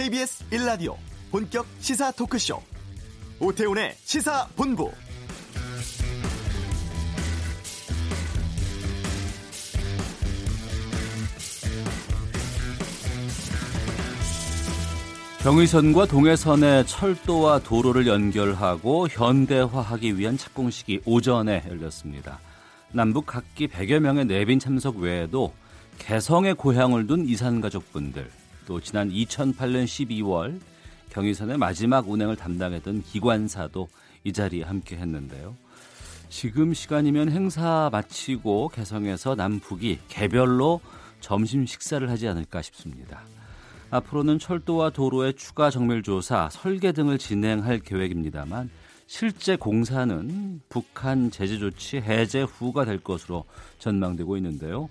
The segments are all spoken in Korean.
KBS 1라디오 본격 시사 토크쇼 오태훈의 시사본부 경의선과 동해선의 철도와 도로를 연결하고 현대화하기 위한 착공식이 오전에 열렸습니다. 남북 각기 100여 명의 내빈 참석 외에도 개성의 고향을 둔 이산 가족분들, 또 지난 2008년 12월 경의선의 마지막 운행을 담당했던 기관사도 이 자리에 함께 했는데요. 지금 시간이면 행사 마치고 개성에서 남북이 개별로 점심 식사를 하지 않을까 싶습니다. 앞으로는 철도와 도로의 추가 정밀 조사, 설계 등을 진행할 계획입니다만 실제 공사는 북한 제재 조치 해제 후가 될 것으로 전망되고 있는데요.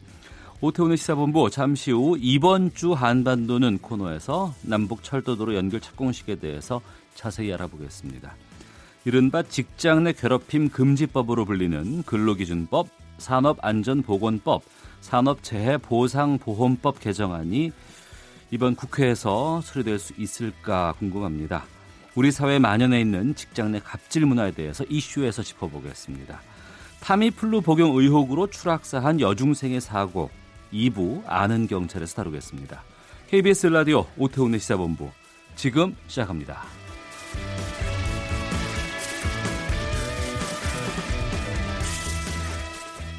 오태훈의 시사본부 잠시 후 이번 주 한반도는 코너에서 남북 철도도로 연결 착공식에 대해서 자세히 알아보겠습니다. 이른바 직장 내 괴롭힘 금지법으로 불리는 근로기준법, 산업안전보건법, 산업재해보상보험법 개정안이 이번 국회에서 처리될 수 있을까 궁금합니다. 우리 사회에 만연해 있는 직장 내 갑질 문화에 대해서 이슈에서 짚어보겠습니다. 타미플루 복용 의혹으로 추락사한 여중생의 사고 2부 아는 경찰에서 다루겠습니다. KBS 라디오 오태훈의 시사본부 지금 시작합니다.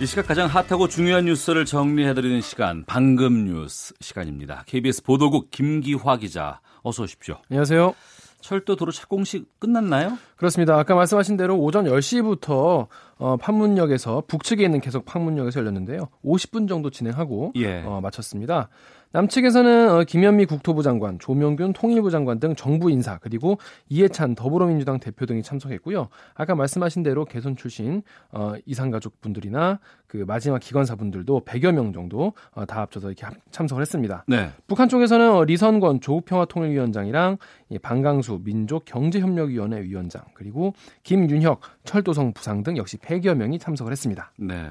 이 시각 가장 핫하고 중요한 뉴스를 정리해드리는 시간 방금 뉴스 시간입니다. KBS 보도국 김기화 기자 어서 오십시오. 안녕하세요. 철도 도로 착공식 끝났나요? 그렇습니다. 아까 말씀하신 대로 오전 10시부터 어, 판문역에서 북측에 있는 계속 판문역에서 열렸는데요. 50분 정도 진행하고 예. 어, 마쳤습니다. 남측에서는 어, 김현미 국토부 장관, 조명균 통일부 장관 등 정부 인사 그리고 이해찬 더불어민주당 대표 등이 참석했고요. 아까 말씀하신 대로 개선 출신 어, 이산 가족 분들이나 그 마지막 기관사 분들도 100여 명 정도 어, 다 합쳐서 이렇게 참석을 했습니다. 네. 북한 쪽에서는 어, 리선권 조국평화통일위원장이랑 방강수 민족경제협력위원회 위원장 그리고 김윤혁 철도성 부상 등 역시 100여 명이 참석을 했습니다. 네.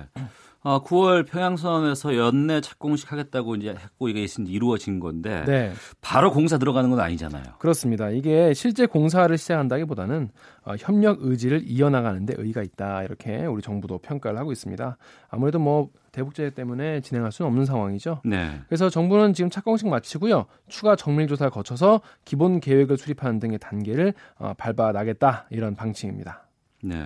어, 9월 평양선에서 연내 착공식 하겠다고 이제 했고 이게 이루어진 건데 네. 바로 공사 들어가는 건 아니잖아요. 그렇습니다. 이게 실제 공사를 시작한다기보다는 어, 협력 의지를 이어나가는데 의의가 있다 이렇게 우리 정부도 평가를 하고 있습니다. 아무래도 뭐 대북제재 때문에 진행할 수는 없는 상황이죠. 네. 그래서 정부는 지금 착공식 마치고요. 추가 정밀 조사를 거쳐서 기본 계획을 수립하는 등의 단계를 어, 밟아 나겠다 이런 방침입니다. 네.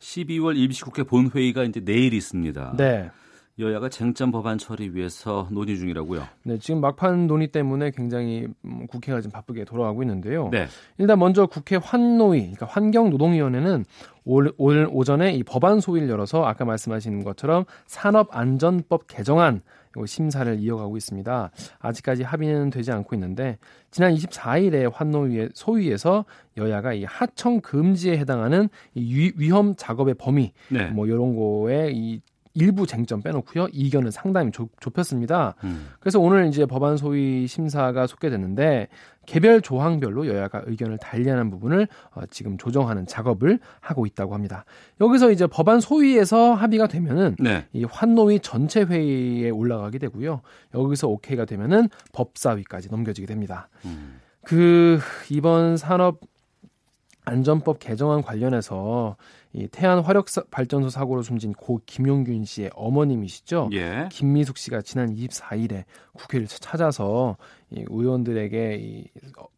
12월 임시국회 본회의가 이제 내일 있습니다. 네. 여야가 쟁점 법안 처리 위해서 논의 중이라고요. 네, 지금 막판 논의 때문에 굉장히 음, 국회가 지금 바쁘게 돌아가고 있는데요. 네. 일단 먼저 국회 환노위, 그러니까 환경노동위원회는 올, 올 오전에 이 법안 소위를 열어서 아까 말씀하신 것처럼 산업안전법 개정안 심사를 이어가고 있습니다. 아직까지 합의는 되지 않고 있는데 지난 24일에 환노위의 소위에서 여야가 이 하청 금지에 해당하는 이 위험 작업의 범위 네. 뭐 이런 거에 이 일부 쟁점 빼놓고요 이견은 상당히 좁, 혔습니다 음. 그래서 오늘 이제 법안 소위 심사가 속게됐는데 개별 조항별로 여야가 의견을 달리하는 부분을 어, 지금 조정하는 작업을 하고 있다고 합니다. 여기서 이제 법안 소위에서 합의가 되면은 네. 이 환노위 전체 회의에 올라가게 되고요. 여기서 오케이가 되면은 법사위까지 넘겨지게 됩니다. 음. 그 이번 산업 안전법 개정안 관련해서 이 태안 화력 발전소 사고로 숨진 고 김용균 씨의 어머님이시죠. 예. 김미숙 씨가 지난 24일에 국회를 찾아서 이 의원들에게 이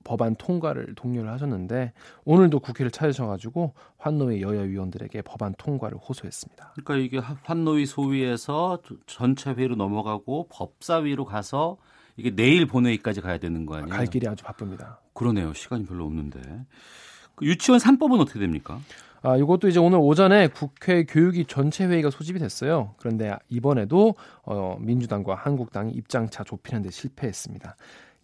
법안 통과를 독려를 하셨는데 오늘도 국회를 찾으셔가지고 환노위 여야 위원들에게 법안 통과를 호소했습니다. 그러니까 이게 환노위 소위에서 전체 회의로 넘어가고 법사위로 가서 이게 내일 본회의까지 가야 되는 거 아니에요? 갈 길이 아주 바쁩니다. 그러네요. 시간이 별로 없는데. 그 유치원 3법은 어떻게 됩니까? 아, 이것도 이제 오늘 오전에 국회 교육위 전체 회의가 소집이 됐어요. 그런데 이번에도 어, 민주당과 한국당이 입장차 좁히는 데 실패했습니다.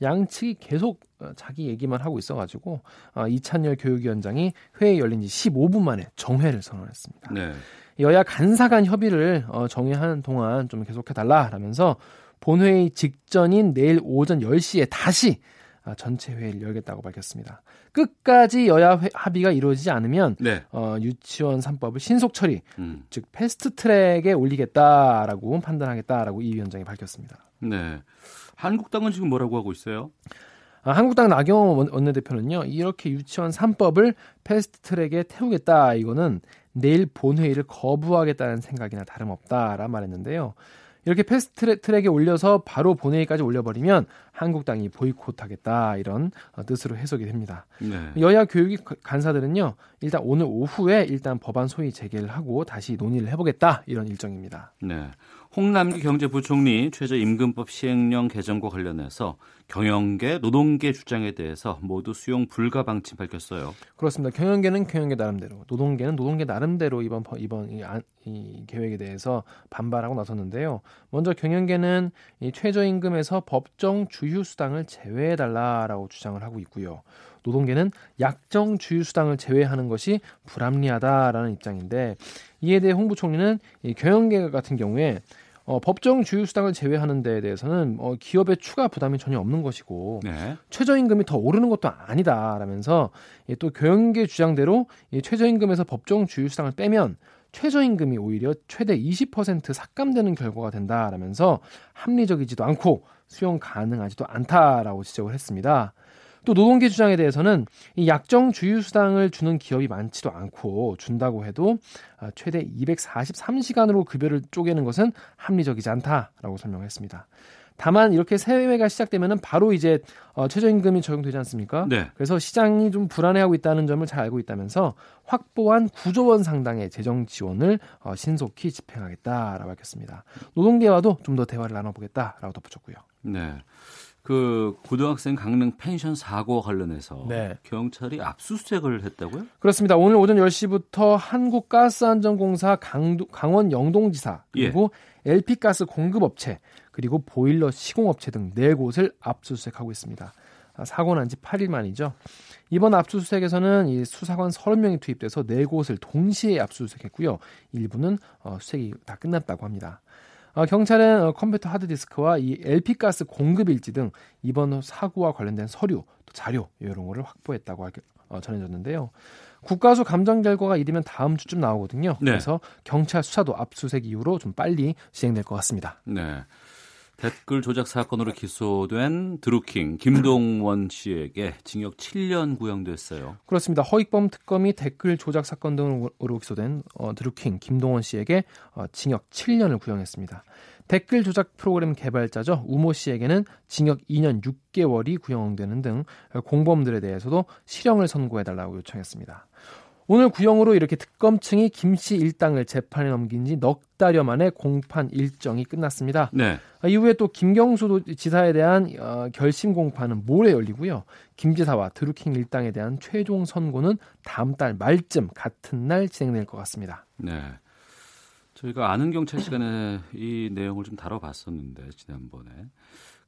양측이 계속 어, 자기 얘기만 하고 있어가지고 어, 이찬열 교육위원장이 회의 열린 지 15분 만에 정회를 선언했습니다. 네. 여야 간사 간 협의를 어, 정회하는 동안 좀 계속해달라라면서 본회의 직전인 내일 오전 10시에 다시 아, 전체 회의를 열겠다고 밝혔습니다. 끝까지 여야 회, 합의가 이루어지지 않으면 네. 어, 유치원 3법을 신속 처리, 음. 즉 패스트 트랙에 올리겠다라고 판단하겠다라고 이 위원장이 밝혔습니다. 네. 한국당은 지금 뭐라고 하고 있어요? 아, 한국당 나경원 원내대표는요 이렇게 유치원 3법을 패스트 트랙에 태우겠다 이거는 내일 본회의를 거부하겠다는 생각이나 다름없다라 말했는데요. 이렇게 패스트 트랙에 올려서 바로 본회의까지 올려버리면 한국당이 보이콧하겠다 이런 어, 뜻으로 해석이 됩니다. 네. 여야 교육 간사들은요 일단 오늘 오후에 일단 법안 소위 재개를 하고 다시 논의를 해보겠다 이런 일정입니다. 네. 홍남기 경제부총리 최저임금법 시행령 개정과 관련해서 경영계, 노동계 주장에 대해서 모두 수용 불가 방침 밝혔어요. 그렇습니다. 경영계는 경영계 나름대로, 노동계는 노동계 나름대로 이번 이번 이, 이 계획에 대해서 반발하고 나섰는데요. 먼저 경영계는 이 최저임금에서 법정 주휴 수당을 제외해 달라라고 주장을 하고 있고요. 노동계는 약정 주휴 수당을 제외하는 것이 불합리하다라는 입장인데 이에 대해 홍 부총리는 이 경영계 같은 경우에 어, 법정 주휴수당을 제외하는 데에 대해서는 어, 기업의 추가 부담이 전혀 없는 것이고 네. 최저임금이 더 오르는 것도 아니다라면서 예, 또 교영계 주장대로 이 최저임금에서 법정 주휴수당을 빼면 최저임금이 오히려 최대 20% 삭감되는 결과가 된다라면서 합리적이지도 않고 수용 가능하지도 않다라고 지적을 했습니다. 또 노동계 주장에 대해서는 이 약정 주휴 수당을 주는 기업이 많지도 않고 준다고 해도 아, 최대 243시간으로 급여를 쪼개는 것은 합리적이지 않다라고 설명했습니다. 다만 이렇게 새해가 시작되면은 바로 이제 어, 최저임금이 적용되지 않습니까? 네. 그래서 시장이 좀 불안해하고 있다는 점을 잘 알고 있다면서 확보한 9조 원 상당의 재정 지원을 어, 신속히 집행하겠다라고 밝혔습니다. 노동계와도 좀 더 대화를 나눠보겠다라고 덧붙였고요. 네. 그 고등학생 강릉 펜션 사고와 관련해서 네. 경찰이 압수수색을 했다고요? 그렇습니다. 오늘 오전 10시부터 한국가스안전공사 강도, 강원 영동지사 그리고 예. LP가스 공급업체 그리고 보일러 시공업체 등 네 곳을 압수수색하고 있습니다. 아, 사고 난 지 8일 만이죠. 이번 압수수색에서는 이 수사관 30명이 투입돼서 네 곳을 동시에 압수수색했고요. 일부는 어, 수색이 다 끝났다고 합니다. 어, 경찰은 어, 컴퓨터 하드디스크와 이 LP가스 공급 일지 등 이번 사고와 관련된 서류, 또 자료 이런 거를 확보했다고 어, 전해졌는데요. 국가수 감정 결과가 이르면 다음 주쯤 나오거든요. 네. 그래서 경찰 수사도 압수수색 이후로 좀 빨리 진행될 것 같습니다. 네. 댓글 조작 사건으로 기소된 드루킹 김동원 씨에게 징역 7년 구형됐어요. 그렇습니다. 허익범 특검이 댓글 조작 사건 등으로 기소된 어, 드루킹 김동원 씨에게 어, 징역 7년을 구형했습니다. 댓글 조작 프로그램 개발자죠. 우모 씨에게는 징역 2년 6개월이 구형되는 등 공범들에 대해서도 실형을 선고해달라고 요청했습니다. 오늘 구형으로 이렇게 특검층이 김씨 일당을 재판에 넘긴 지 넉 달여 만에 공판 일정이 끝났습니다. 네. 아, 이후에 또 김경수 지사에 대한 어, 결심 공판은 모레 열리고요. 김 지사와 드루킹 일당에 대한 최종 선고는 다음 달 말쯤 같은 날 진행될 것 같습니다. 네. 저희가 아는 경찰 시간에 이 내용을 좀 다뤄봤었는데 지난번에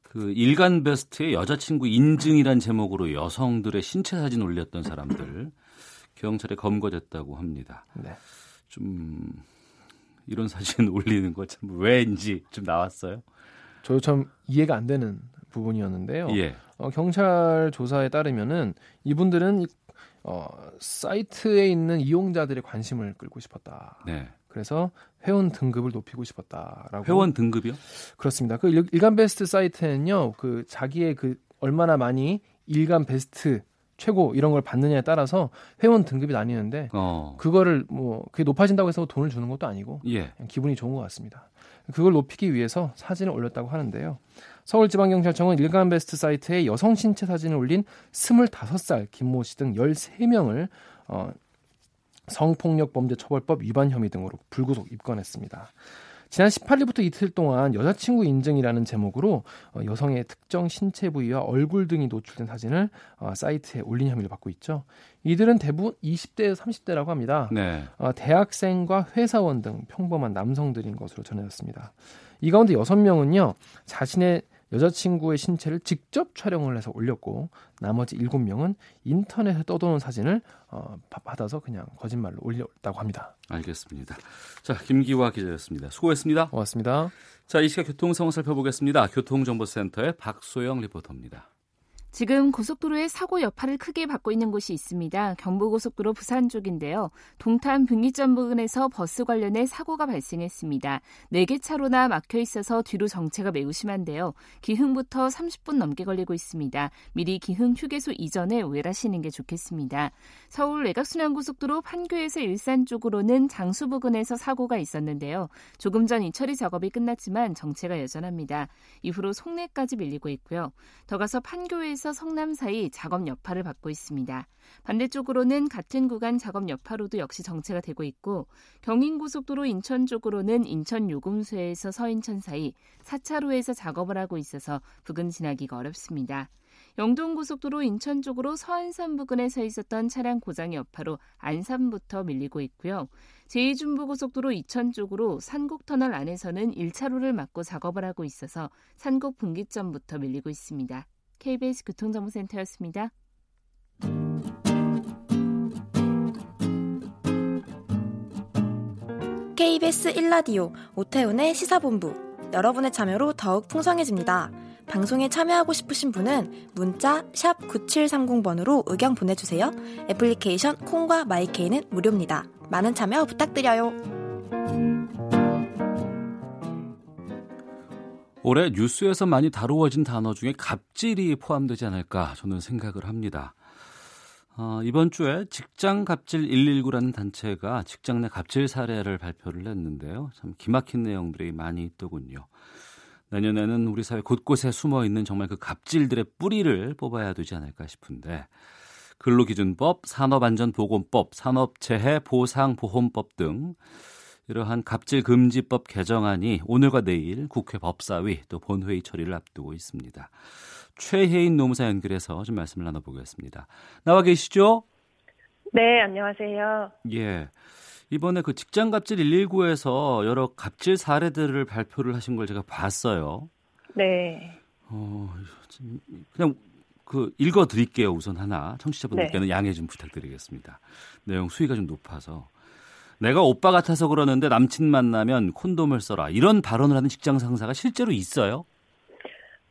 그 일간 베스트의 여자친구 인증이란 제목으로 여성들의 신체 사진 올렸던 사람들 경찰에 검거됐다고 합니다. 네. 좀 이런 사진 올리는 거 참 왜인지 좀 나왔어요. 저도 참 이해가 안 되는 부분이었는데요. 예. 어, 경찰 조사에 따르면은 이분들은 어, 사이트에 있는 이용자들의 관심을 끌고 싶었다. 네. 그래서 회원 등급을 높이고 싶었다라고. 회원 등급이요? 그렇습니다. 그 일간 베스트 사이트는요, 그 자기의 그 얼마나 많이 일간 베스트 최고 이런 걸 받느냐에 따라서 회원 등급이 나뉘는데 어. 그거를 뭐 그게 높아진다고 해서 돈을 주는 것도 아니고 예. 기분이 좋은 것 같습니다. 그걸 높이기 위해서 사진을 올렸다고 하는데요. 서울지방경찰청은 일간 베스트 사이트에 여성 신체 사진을 올린 25살 김모 씨 등 13명을 어, 성폭력 범죄 처벌법 위반 혐의 등으로 불구속 입건했습니다. 지난 18일부터 이틀 동안 여자친구 인증이라는 제목으로 어, 여성의 특정 신체 부위와 얼굴 등이 노출된 사진을 어, 사이트에 올린 혐의를 받고 있죠. 이들은 대부분 20대에서 30대라고 합니다. 네. 어, 대학생과 회사원 등 평범한 남성들인 것으로 전해졌습니다. 이 가운데 6명은요, 자신의 여자친구의 신체를 직접 촬영을 해서 올렸고 나머지 7명은 인터넷에 떠도는 사진을 어, 받아서 그냥 거짓말로 올렸다고 합니다. 알겠습니다. 자, 김기화 기자였습니다. 수고했습니다. 고맙습니다. 자, 이 시각 교통 상황 살펴보겠습니다. 교통정보센터의 박소영 리포터입니다. 지금 고속도로의 사고 여파를 크게 받고 있는 곳이 있습니다. 경부고속도로 부산 쪽인데요. 동탄 분기점 부근에서 버스 관련해 사고가 발생했습니다. 4개 차로나 막혀 있어서 뒤로 정체가 매우 심한데요. 기흥부터 30분 넘게 걸리고 있습니다. 미리 기흥 휴게소 이전에 우회하시는 게 좋겠습니다. 서울 외곽순환고속도로 판교에서 일산 쪽으로는 장수 부근에서 사고가 있었는데요. 조금 전 이 처리 작업이 끝났지만 정체가 여전합니다. 이후로 송내까지 밀리고 있고요. 더 가서 판교에서 서울에서 성남 사이 작업 여파를 받고 있습니다. 반대쪽으로는 같은 구간 작업 여파로도 역시 정체가 되고 있고 경인고속도로 인천 쪽으로는 인천 요금소에서 서인천 사이 4차로에서 작업을 하고 있어서 부근 지나기가 어렵습니다. 영동고속도로 인천 쪽으로 서안산 부근에 서 있었던 차량 고장 여파로 안산부터 밀리고 있고요. 제2중부고속도로 이천 쪽으로 산곡터널 안에서는 1차로를 막고 작업을 하고 있어서 산곡 분기점부터 밀리고 있습니다. KBS 교통정보센터였습니다. KBS 1라디오 오태훈의 시사본부 여러분의 참여로 더욱 풍성해집니다. 방송에 참여하고 싶으신 분은 문자 9730번으로 의견 보내주세요. 애플리케이션 콩과 마이케이는 무료입니다. 많은 참여 부탁드려요. 올해 뉴스에서 많이 다루어진 단어 중에 갑질이 포함되지 않을까 저는 생각을 합니다. 어, 이번 주에 직장 갑질 119라는 단체가 직장 내 갑질 사례를 발표를 했는데요. 참 기막힌 내용들이 많이 있더군요. 내년에는 우리 사회 곳곳에 숨어 있는 정말 그 갑질들의 뿌리를 뽑아야 되지 않을까 싶은데 근로기준법, 산업안전보건법, 산업재해 보상보험법 등 이러한 갑질 금지법 개정안이 오늘과 내일 국회 법사위 또 본회의 처리를 앞두고 있습니다. 최혜인 노무사 연결해서 좀 말씀을 나눠보겠습니다. 나와 계시죠? 네, 안녕하세요. 예. 이번에 그 직장 갑질 119에서 여러 갑질 사례들을 발표를 하신 걸 제가 봤어요. 네. 어, 그냥 그 읽어 드릴게요. 우선 하나. 청취자분들께는 네. 양해 좀 부탁드리겠습니다. 내용 수위가 좀 높아서. 내가 오빠 같아서 그러는데 남친 만나면 콘돔을 써라. 이런 발언을 하는 직장 상사가 실제로 있어요?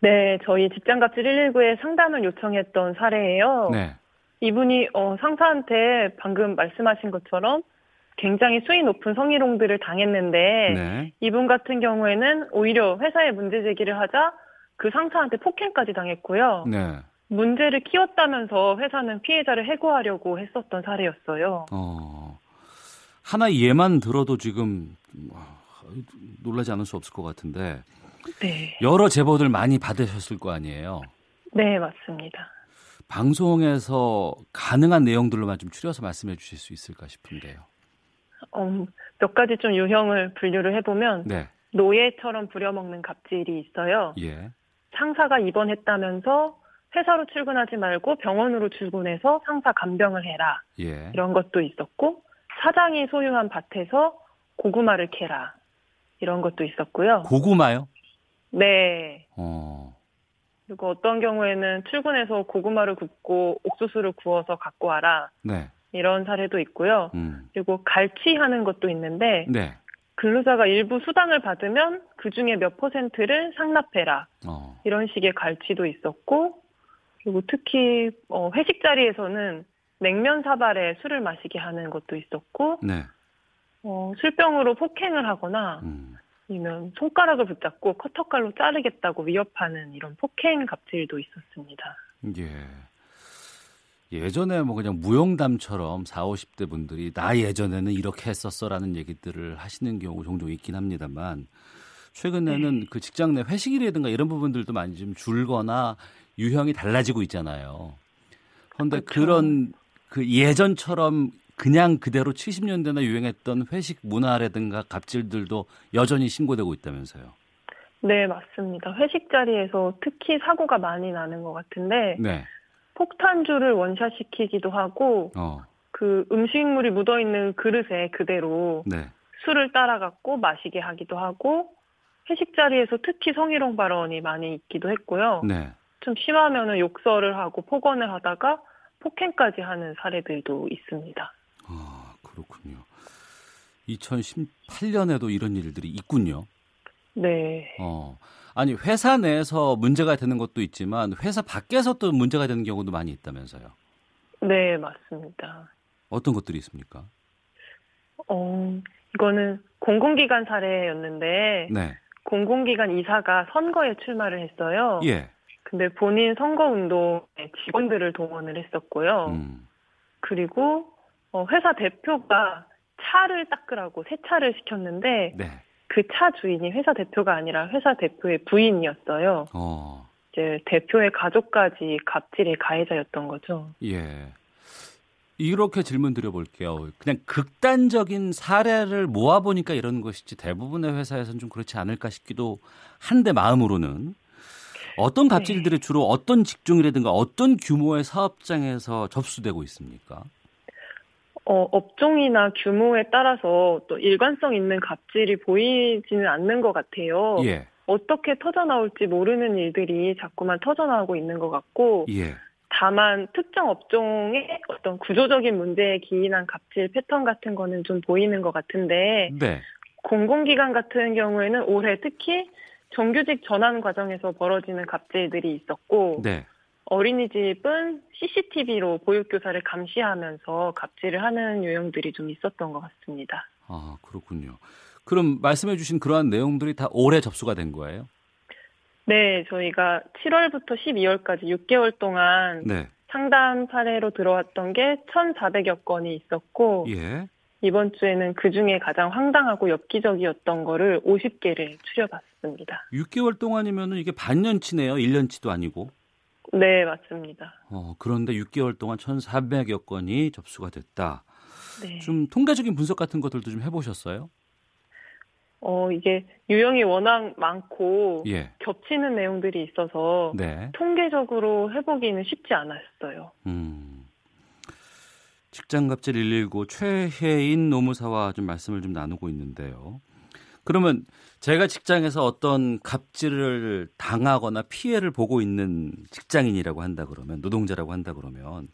네, 저희 직장갑질 119에 상담을 요청했던 사례예요. 네. 이분이 어, 상사한테 방금 말씀하신 것처럼 굉장히 수위 높은 성희롱들을 당했는데 네. 이분 같은 경우에는 오히려 회사에 문제 제기를 하자 그 상사한테 폭행까지 당했고요. 네. 문제를 키웠다면서 회사는 피해자를 해고하려고 했었던 사례였어요. 어. 하나 예만 들어도 지금 놀라지 않을 수 없을 것 같은데 네. 여러 제보들 많이 받으셨을 거 아니에요? 네, 맞습니다. 방송에서 가능한 내용들로만 좀 추려서 말씀해 주실 수 있을까 싶은데요. 음, 몇 가지 좀 유형을 분류를 해보면 네. 노예처럼 부려먹는 갑질이 있어요. 예. 상사가 입원했다면서 회사로 출근하지 말고 병원으로 출근해서 상사 간병을 해라. 예. 이런 것도 있었고 사장이 소유한 밭에서 고구마를 캐라. 이런 것도 있었고요. 고구마요? 네. 어. 그리고 어떤 경우에는 출근해서 고구마를 굽고 옥수수를 구워서 갖고 와라. 네. 이런 사례도 있고요. 음. 그리고 갈취하는 것도 있는데 네. 근로자가 일부 수당을 받으면 그 중에 몇 퍼센트를 상납해라. 어. 이런 식의 갈취도 있었고 그리고 특히 어, 회식 자리에서는 냉면 사발에 술을 마시게 하는 것도 있었고, 네. 어, 술병으로 폭행을 하거나, 음. 아니면 손가락을 붙잡고 커터칼로 자르겠다고 위협하는 이런 폭행 갑질도 있었습니다. 예. 예전에 뭐 그냥 무용담처럼 4, 50대 분들이 나 예전에는 이렇게 했었어라는 얘기들을 하시는 경우 종종 있긴 합니다만 최근에는 네. 그 직장 내 회식이라든가 이런 부분들도 많이 좀 줄거나 유형이 달라지고 있잖아요. 그런데 그렇죠. 그런 그 예전처럼 그냥 그대로 70년대나 유행했던 회식 문화라든가 갑질들도 여전히 신고되고 있다면서요. 네, 맞습니다. 회식 자리에서 특히 사고가 많이 나는 것 같은데 네. 폭탄주를 원샷시키기도 하고 어. 그 음식물이 묻어 있는 그릇에 그대로 네. 술을 따라갖고 마시게 하기도 하고 회식 자리에서 특히 성희롱 발언이 많이 있기도 했고요. 네. 좀 심하면은 욕설을 하고 폭언을 하다가 폭행까지 하는 사례들도 있습니다. 아, 그렇군요. 2018년에도 이런 일들이 있군요. 네. 어. 아니 회사 내에서 문제가 되는 것도 있지만 회사 밖에서 또 문제가 되는 경우도 많이 있다면서요. 네, 맞습니다. 어떤 것들이 있습니까? 어, 이거는 공공기관 사례였는데 네. 공공기관 이사가 선거에 출마를 했어요. 예. 근데 본인 선거 운동에 직원들을 동원을 했었고요. 음. 그리고 어, 회사 대표가 차를 닦으라고 세차를 시켰는데 네. 그차 주인이 회사 대표가 아니라 회사 대표의 부인이었어요. 어. 이제 대표의 가족까지 갑질의 가해자였던 거죠. 예. 이렇게 질문 드려볼게요. 그냥 극단적인 사례를 모아보니까 이런 것이지 대부분의 회사에서는 좀 그렇지 않을까 싶기도 한데 마음으로는 어떤 네. 갑질들이 네. 주로 어떤 직종이라든가 어떤 규모의 사업장에서 접수되고 있습니까? 어, 업종이나 규모에 따라서 또 일관성 있는 갑질이 보이지는 않는 것 같아요. 예. 어떻게 터져나올지 모르는 일들이 자꾸만 터져나오고 있는 것 같고, 예. 다만 특정 업종의 어떤 구조적인 문제에 기인한 갑질 패턴 같은 거는 좀 보이는 것 같은데, 네. 공공기관 같은 경우에는 올해 특히 정규직 전환 과정에서 벌어지는 갑질들이 있었고, 네. 어린이집은 CCTV로 보육교사를 감시하면서 갑질을 하는 요령들이 좀 있었던 것 같습니다. 아, 그렇군요. 그럼 말씀해 주신 그러한 내용들이 다 올해 접수가 된 거예요? 네, 저희가 7월부터 12월까지 6개월 동안 네. 상담 사례로 들어왔던 게 1,400여 건이 있었고 예. 이번 주에는 그 중에 가장 황당하고 엽기적이었던 거를 50개를 추려봤습니다. 6개월 동안이면 이게 반년치네요. 1년치도 아니고. 네, 맞습니다. 어, 그런데 6개월 동안 1,400여 건이 접수가 됐다. 네. 좀 통계적인 분석 같은 것들도 좀 해보셨어요? 어, 이게 유형이 워낙 많고 예. 겹치는 내용들이 있어서 네. 통계적으로 해보기는 쉽지 않았어요. 음. 직장갑질 119 최혜인 노무사와 좀 말씀을 좀 나누고 있는데요. 그러면 제가 직장에서 어떤 갑질을 당하거나 피해를 보고 있는 직장인이라고 한다 그러면 노동자라고 한다 그러면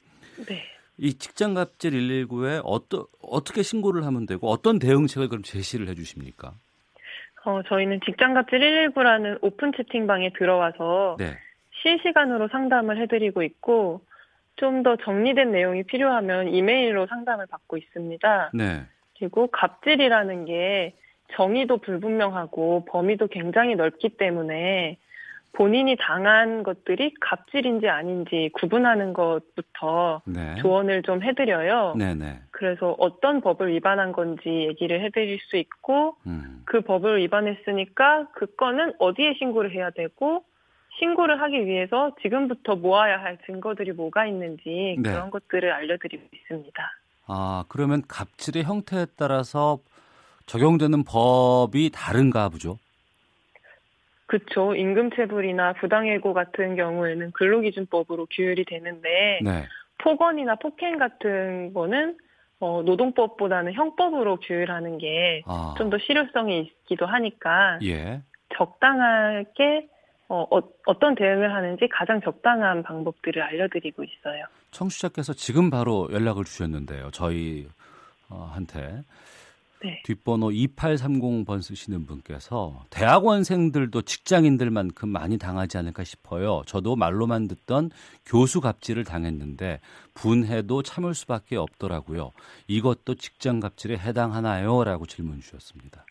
네. 이 직장 갑질 119에 어떠, 어떻게 신고를 하면 되고 어떤 대응책을 그럼 제시를 해 주십니까? 어, 저희는 직장 갑질 119라는 오픈 채팅방에 들어와서 네. 실시간으로 상담을 해드리고 있고 좀 더 정리된 내용이 필요하면 이메일로 상담을 받고 있습니다. 네. 그리고 갑질이라는 게 정의도 불분명하고 범위도 굉장히 넓기 때문에 본인이 당한 것들이 갑질인지 아닌지 구분하는 것부터 네. 조언을 좀 해드려요. 네네. 그래서 어떤 법을 위반한 건지 얘기를 해드릴 수 있고 음. 그 법을 위반했으니까 그 건은 어디에 신고를 해야 되고 신고를 하기 위해서 지금부터 모아야 할 증거들이 뭐가 있는지 네. 그런 것들을 알려드리고 있습니다. 아 그러면 갑질의 형태에 따라서 적용되는 법이 다른가 보죠? 그렇죠. 임금체불이나 부당해고 같은 경우에는 근로기준법으로 규율이 되는데 네. 폭언이나 폭행 같은 거는 어, 노동법보다는 형법으로 규율하는 게 좀더 아. 실효성이 있기도 하니까 예. 적당하게 어, 어, 떤 대응을 하는지 가장 적당한 방법들을 알려드리고 있어요. 청취자께서 지금 바로 연락을 주셨는데요. 저희한테 네. 뒷번호 2830번 쓰시는 분께서 대학원생들도 직장인들만큼 많이 당하지 않을까 싶어요. 저도 말로만 듣던 교수 갑질을 당했는데 분해도 참을 수밖에 없더라고요. 이것도 직장 갑질에 해당하나요? 라고 질문 주셨습니다.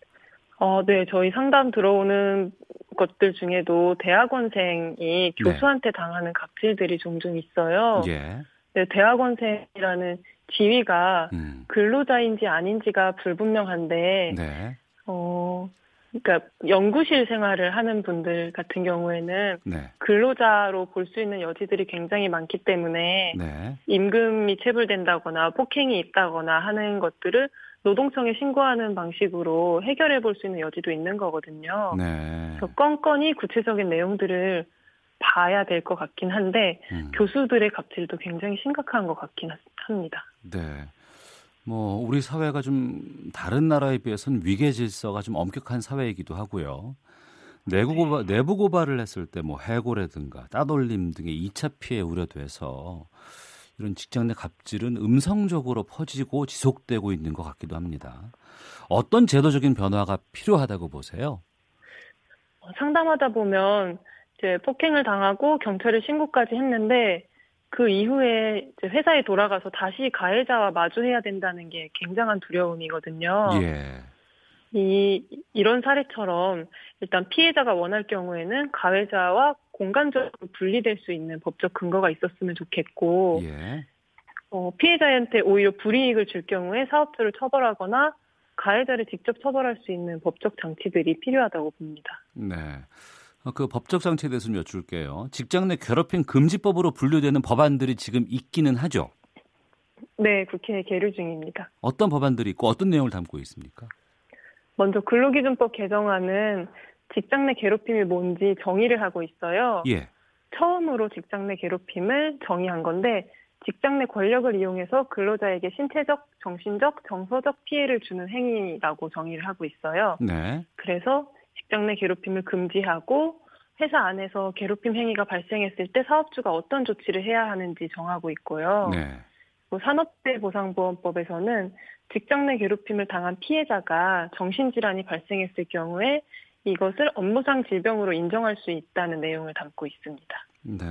어, 네. 저희 상담 들어오는 것들 중에도 대학원생이 네. 교수한테 네. 당하는 갑질들이 종종 있어요. 예. 네, 대학원생이라는 지위가 음. 근로자인지 아닌지가 불분명한데, 네. 어, 그러니까 연구실 생활을 하는 분들 같은 경우에는 네. 근로자로 볼 수 있는 여지들이 굉장히 많기 때문에 네. 임금이 체불된다거나 폭행이 있다거나 하는 것들을 노동청에 신고하는 방식으로 해결해 볼 수 있는 여지도 있는 거거든요. 네. 그래서 건건이 구체적인 내용들을 봐야 될 것 같긴 한데 음. 교수들의 갑질도 굉장히 심각한 것 같긴 합니다. 네. 뭐 우리 사회가 좀 다른 나라에 비해서는 위계 질서가 좀 엄격한 사회이기도 하고요. 내부 고발, 네. 내부 고발을 했을 때 뭐 해고라든가 따돌림 등의 2차 피해 우려돼서 이런 직장 내 갑질은 음성적으로 퍼지고 지속되고 있는 것 같기도 합니다. 어떤 제도적인 변화가 필요하다고 보세요? 상담하다 보면 이제 폭행을 당하고 경찰에 신고까지 했는데 그 이후에 회사에 돌아가서 다시 가해자와 마주해야 된다는 게 굉장한 두려움이거든요. 예. 이 이런 사례처럼 일단 피해자가 원할 경우에는 가해자와 공간적으로 분리될 수 있는 법적 근거가 있었으면 좋겠고 예. 어, 피해자한테 오히려 불이익을 줄 경우에 사업주를 처벌하거나 가해자를 직접 처벌할 수 있는 법적 장치들이 필요하다고 봅니다. 네. 어, 그 법적 장치에 대해서 좀 여쭐게요. 직장 내 괴롭힘 금지법으로 분류되는 법안들이 지금 있기는 하죠. 네, 국회에 계류 중입니다. 어떤 법안들이 있고 어떤 내용을 담고 있습니까? 먼저 근로기준법 개정안은 직장 내 괴롭힘이 뭔지 정의를 하고 있어요. 예. 처음으로 직장 내 괴롭힘을 정의한 건데 직장 내 권력을 이용해서 근로자에게 신체적, 정신적, 정서적 피해를 주는 행위라고 정의를 하고 있어요. 네. 그래서 직장 내 괴롭힘을 금지하고 회사 안에서 괴롭힘 행위가 발생했을 때 사업주가 어떤 조치를 해야 하는지 정하고 있고요. 네. 산업재보상보험법에서는 직장 내 괴롭힘을 당한 피해자가 정신질환이 발생했을 경우에 이것을 업무상 질병으로 인정할 수 있다는 내용을 담고 있습니다. 네.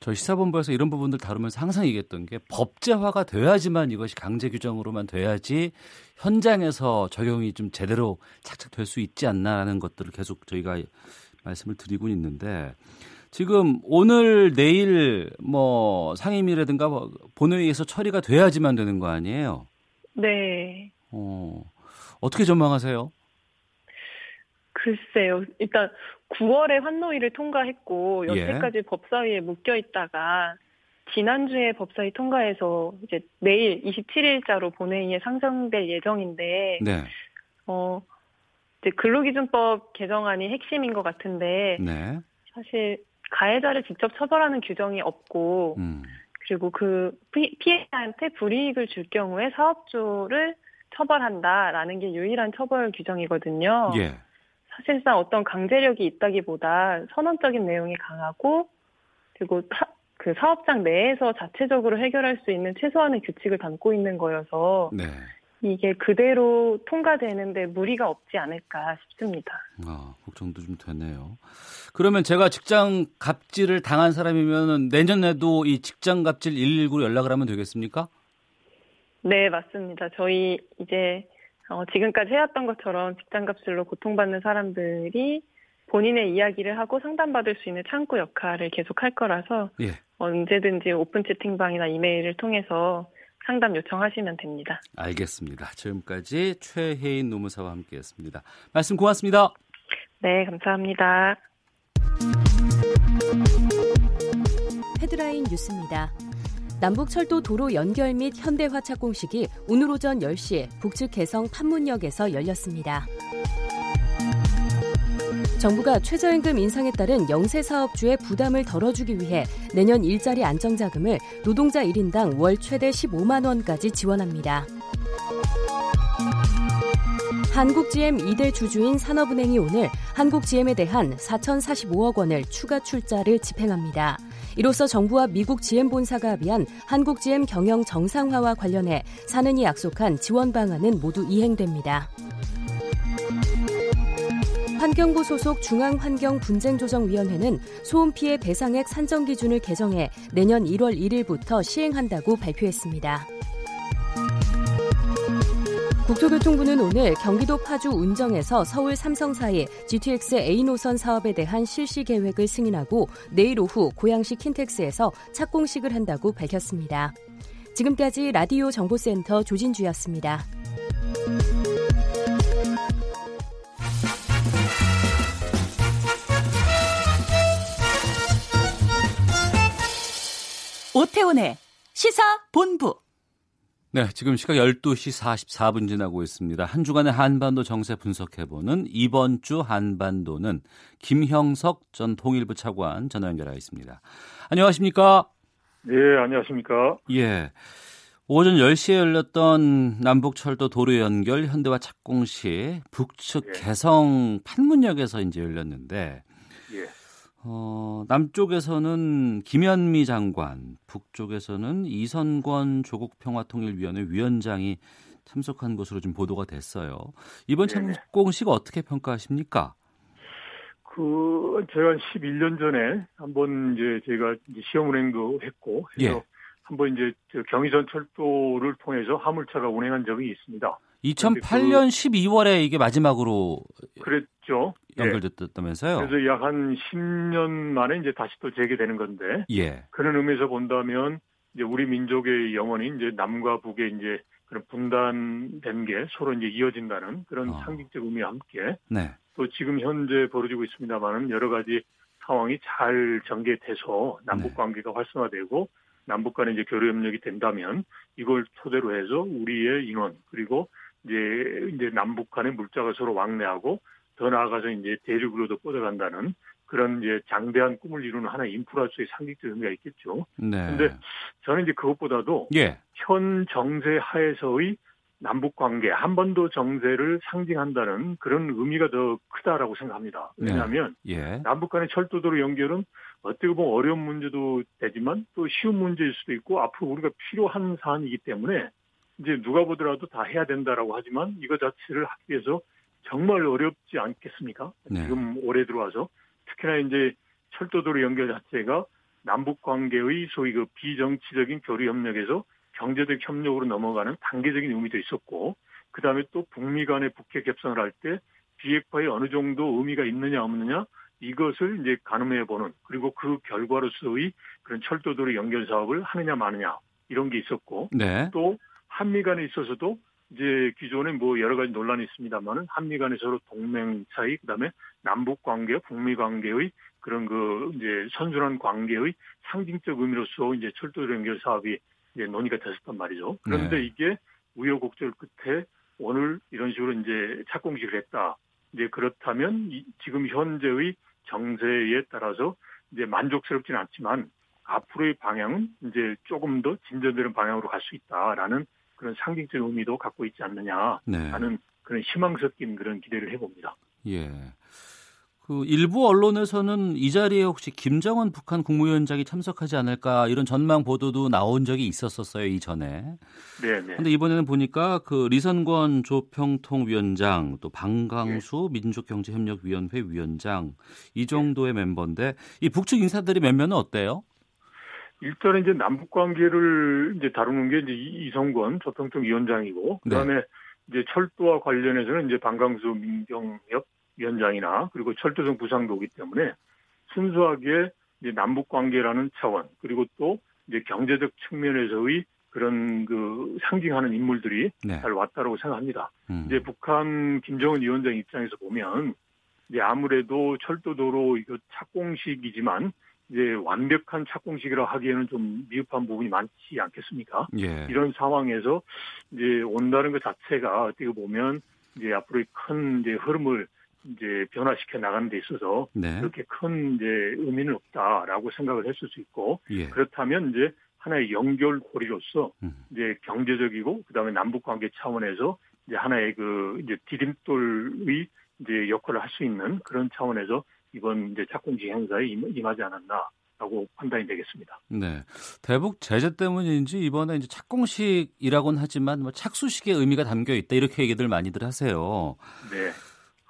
저희 시사본부에서 이런 부분들 다루면서 항상 얘기했던 게 법제화가 돼야지만 이것이 강제 규정으로만 돼야지 현장에서 적용이 좀 제대로 착착 될 수 있지 않나라는 것들을 계속 저희가 말씀을 드리고 있는데 지금 오늘 내일 뭐 상임위라든가 뭐 본회의에서 처리가 돼야지만 되는 거 아니에요? 네. 어, 어떻게 전망하세요? 글쎄요. 일단 9월에 환노위를 통과했고 여태까지 예. 법사위에 묶여 있다가 지난주에 법사위 통과해서 이제 내일 27일자로 본회의에 상정될 예정인데 네. 어 이제 근로기준법 개정안이 핵심인 것 같은데 네. 사실 가해자를 직접 처벌하는 규정이 없고 음. 그리고 그 피해자한테 불이익을 줄 경우에 사업주를 처벌한다라는 게 유일한 처벌 규정이거든요. 예. 사실상 어떤 강제력이 있다기보다 선언적인 내용이 강하고 그리고 사, 그 사업장 내에서 자체적으로 해결할 수 있는 최소한의 규칙을 담고 있는 거여서 네. 이게 그대로 통과되는데 무리가 없지 않을까 싶습니다. 아, 걱정도 좀 되네요. 그러면 제가 직장 갑질을 당한 사람이면 내년에도 이 직장 갑질 119로 연락을 하면 되겠습니까? 네, 맞습니다. 저희 이제 어, 지금까지 해왔던 것처럼 직장갑질로 고통받는 사람들이 본인의 이야기를 하고 상담받을 수 있는 창구 역할을 계속 할 거라서 예. 언제든지 오픈 채팅방이나 이메일을 통해서 상담 요청하시면 됩니다. 알겠습니다. 지금까지 최혜인 노무사와 함께했습니다. 말씀 고맙습니다. 네, 감사합니다. 헤드라인 뉴스입니다. 남북철도 도로 연결 및 현대화 착공식이 오늘 오전 10시 북측 개성 판문역에서 열렸습니다. 정부가 최저임금 인상에 따른 영세 사업주의 부담을 덜어주기 위해 내년 일자리 안정자금을 노동자 1인당 월 최대 15만 원까지 지원합니다. 한국GM 2대 주주인 산업은행이 오늘 한국GM에 대한 4,045억 원을 추가 출자를 집행합니다. 이로써 정부와 미국 GM 본사가 합의한 한국 GM 경영 정상화와 관련해 사는이 약속한 지원 방안은 모두 이행됩니다. 환경부 소속 중앙환경분쟁조정위원회는 소음 피해 배상액 산정 기준을 개정해 내년 1월 1일부터 시행한다고 발표했습니다. 국토교통부는 오늘 경기도 파주 운정에서 서울 삼성 사이 GTX A 노선 사업에 대한 실시 계획을 승인하고 내일 오후 고양시 킨텍스에서 착공식을 한다고 밝혔습니다. 지금까지 라디오 정보센터 조진주였습니다. 오태훈의 시사 본부 네, 지금 시각 12시 44분 지나고 있습니다. 한 주간의 한반도 정세 분석해보는 이번 주 한반도는 김형석 전 통일부 차관 전화 연결하고 있습니다. 안녕하십니까? 예, 안녕하십니까? 예. 오전 10시에 열렸던 남북철도 도로 연결 현대화 착공시 북측 예. 개성 판문역에서 이제 열렸는데 어, 남쪽에서는 김현미 장관, 북쪽에서는 이선권 조국 평화통일위원회 위원장이 참석한 것으로 좀 보도가 됐어요. 이번 네. 착공식 어떻게 평가하십니까? 그 제가 한 11년 전에 한번 이제 제가 이제 시험 운행도 했고 해서 예. 한번 이제 경의선 철도를 통해서 화물차가 운행한 적이 있습니다. 2008년 그, 12월에 이게 마지막으로 그랬죠. 연결됐다면서요? 예. 그래서 약 한 10년 만에 이제 다시 또 재개되는 건데. 예. 그런 의미에서 본다면 이제 우리 민족의 영혼이 이제 남과 북의 이제 그런 분단된 게 서로 이제 이어진다는 그런 어. 상징적 의미와 함께 네. 또 지금 현재 벌어지고 있습니다만은 여러 가지 상황이 잘 전개돼서 남북 네. 관계가 네. 활성화되고 남북 간의 이제 교류 협력이 된다면 이걸 토대로 해서 우리의 인원 그리고 이제 이제 남북 간의 물자가 서로 왕래하고 더 나아가서 이제 대륙으로도 뻗어간다는 그런 이제 장대한 꿈을 이루는 하나의 인프라수의 상징적 의미가 있겠죠. 네. 근데 저는 이제 그것보다도 예. 현 정세 하에서의 남북 관계, 한번도 정세를 상징한다는 그런 의미가 더 크다라고 생각합니다. 네. 왜냐하면 네. 예. 남북 간의 철도도로 연결은 어떻게 보면 어려운 문제도 되지만 또 쉬운 문제일 수도 있고 앞으로 우리가 필요한 사안이기 때문에 이제 누가 보더라도 다 해야 된다라고 하지만 이거 자체를 하기 위해서 정말 어렵지 않겠습니까? 네. 지금 올해 들어와서 특히나 이제 철도도로 연결 자체가 남북 관계의 소위 그 비정치적인 교류 협력에서 경제적 협력으로 넘어가는 단계적인 의미도 있었고 그 다음에 또 북미 간의 북핵 협상을 할 때 비핵화에 어느 정도 의미가 있느냐 없느냐 이것을 이제 가늠해 보는 그리고 그 결과로서의 그런 철도도로 연결 사업을 하느냐 마느냐 이런 게 있었고 네. 또 한미 간에 있어서도 이제 기존에 뭐 여러 가지 논란이 있습니다만은 한미 간에 서로 동맹 사이 그다음에 남북 관계, 북미 관계의 그런 그 이제 선순환 관계의 상징적 의미로서 이제 철도 연결 사업이 이제 논의가 됐었단 말이죠. 그런데 네. 이게 우여곡절 끝에 오늘 이런 식으로 이제 착공식을 했다. 이제 그렇다면 이, 지금 현재의 정세에 따라서 이제 만족스럽지는 않지만 앞으로의 방향은 이제 조금 더 진전되는 방향으로 갈 수 있다라는 그런 상징적 의미도 갖고 있지 않느냐 네. 하는 그런 희망 섞인 그런 기대를 해봅니다. 예. 그 일부 언론에서는 이 자리에 혹시 김정은 북한 국무위원장이 참석하지 않을까 이런 전망 보도도 나온 적이 있었었어요 이전에. 네. 그런데 이번에는 보니까 그 리선권 조평통 위원장 또 방강수 네. 민족경제협력위원회 위원장 이 정도의 네. 멤버인데 이 북측 인사들이 몇몇은 어때요? 일단은 이제 남북 관계를 이제 다루는 게 이제 이성권 조평통 위원장이고 그다음에 네. 이제 철도와 관련해서는 이제 방강수 민경협 위원장이나 그리고 철도성 부상도 오기 때문에 순수하게 이제 남북 관계라는 차원 그리고 또 이제 경제적 측면에서의 그런 그 상징하는 인물들이 네. 잘 왔다라고 생각합니다. 음. 이제 북한 김정은 위원장 입장에서 보면 이제 아무래도 철도도로 이거 착공식이지만 이제 완벽한 착공식이라 하기에는 좀 미흡한 부분이 많지 않겠습니까? 예. 이런 상황에서 이제 온다는 것 자체가 어떻게 보면 이제 앞으로의 큰 이제 흐름을 이제 변화시켜 나가는 데 있어서 네. 그렇게 큰 이제 의미는 없다라고 생각을 했을 수 있고 예. 그렇다면 이제 하나의 연결고리로서 음. 이제 경제적이고 그다음에 남북 관계 차원에서 이제 하나의 그 이제 디딤돌의 이제 역할을 할 수 있는 그런 차원에서 이번 이제 착공식 행사에 임하지 않았나라고 판단이 되겠습니다. 네. 대북 제재 때문인지 이번에 이제 착공식이라고는 하지만 뭐 착수식의 의미가 담겨 있다 이렇게 얘기들 많이들 하세요. 네.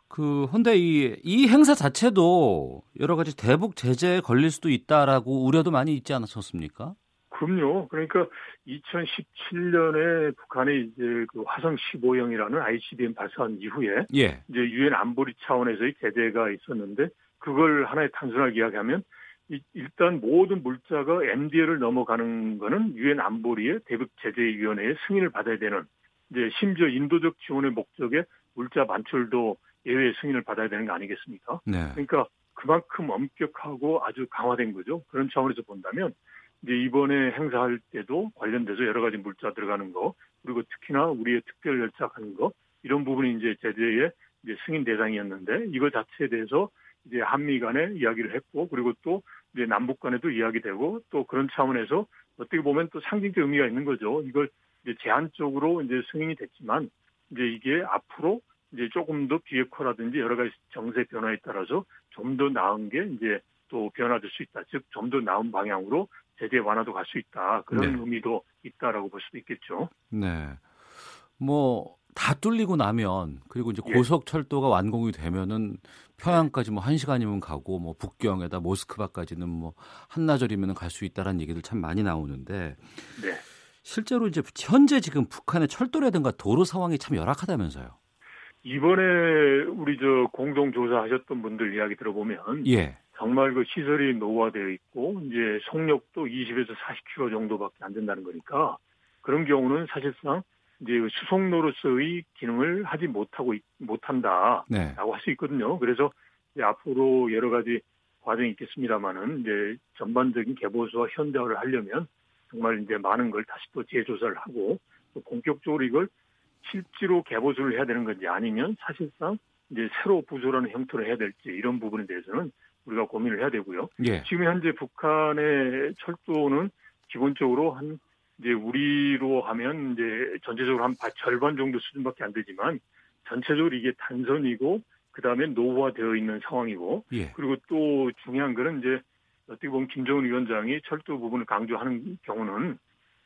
그 근데 이, 이 행사 자체도 여러 가지 대북 제재에 걸릴 수도 있다라고 우려도 많이 있지 않았었습니까? 그럼요. 그러니까 2017년에 북한의 이제 그 화성 15형이라는 ICBM 발사한 이후에 예. 이제 유엔 안보리 차원에서의 제재가 있었는데 그걸 하나의 단순하게 이야기하면 일단 모든 물자가 MDL을 넘어가는 거는 유엔 안보리의 대북 제재위원회의 승인을 받아야 되는 이제 심지어 인도적 지원의 목적에 물자 반출도 예외 승인을 받아야 되는 거 아니겠습니까? 네. 그러니까 그만큼 엄격하고 아주 강화된 거죠. 그런 차원에서 본다면 이제 이번에 행사할 때도 관련돼서 여러 가지 물자 들어가는 거 그리고 특히나 우리의 특별 열차 하는 거 이런 부분이 이제 제재의 이제 승인 대상이었는데 이거 자체에 대해서 이제 한미 간에 이야기를 했고 그리고 또 이제 남북 간에도 이야기되고 또 그런 차원에서 어떻게 보면 또 상징적 의미가 있는 거죠. 이걸 이제 제한적으로 이제 승인이 됐지만 이제 이게 앞으로 이제 조금 더 비핵화라든지 여러 가지 정세 변화에 따라서 좀 더 나은 게 이제 또 변화될 수 있다. 즉, 좀 더 나은 방향으로 제재 완화도 갈 수 있다. 그런 네. 의미도 있다라고 볼 수도 있겠죠. 네. 뭐 다 뚫리고 나면 그리고 이제 예. 고속철도가 완공이 되면은 평양까지 뭐 1시간이면 가고 뭐 북경에다 모스크바까지는 뭐 한나절이면 갈 수 있다라는 얘기들 참 많이 나오는데 네. 실제로 이제 현재 지금 북한의 철도라든가 도로 상황이 참 열악하다면서요. 이번에 우리 저 공동 조사하셨던 분들 이야기 들어보면 예. 정말 그 시설이 노후화되어 있고 이제 속력도 20에서 40km 정도밖에 안 된다는 거니까 그런 경우는 사실상 이제 수송로로서의 기능을 하지 못하고 못한다라고 네. 할수 있거든요. 그래서 앞으로 여러 가지 과정이 있겠습니다만은 이제 전반적인 개보수와 현대화를 하려면 정말 이제 많은 걸 다시 또 재조사를 하고 또 본격적으로 이걸 실제로 개보수를 해야 되는 건지 아니면 사실상 이제 새로 부조라는 형태로 해야 될지 이런 부분에 대해서는 우리가 고민을 해야 되고요. 예. 지금 현재 북한의 철도는 기본적으로 한 이제 우리로 하면 이제 전체적으로 한 절반 정도 수준밖에 안 되지만 전체적으로 이게 단선이고 그 다음에 노후화되어 있는 상황이고 예. 그리고 또 중요한 거는 이제 어떻게 보면 김정은 위원장이 철도 부분을 강조하는 경우는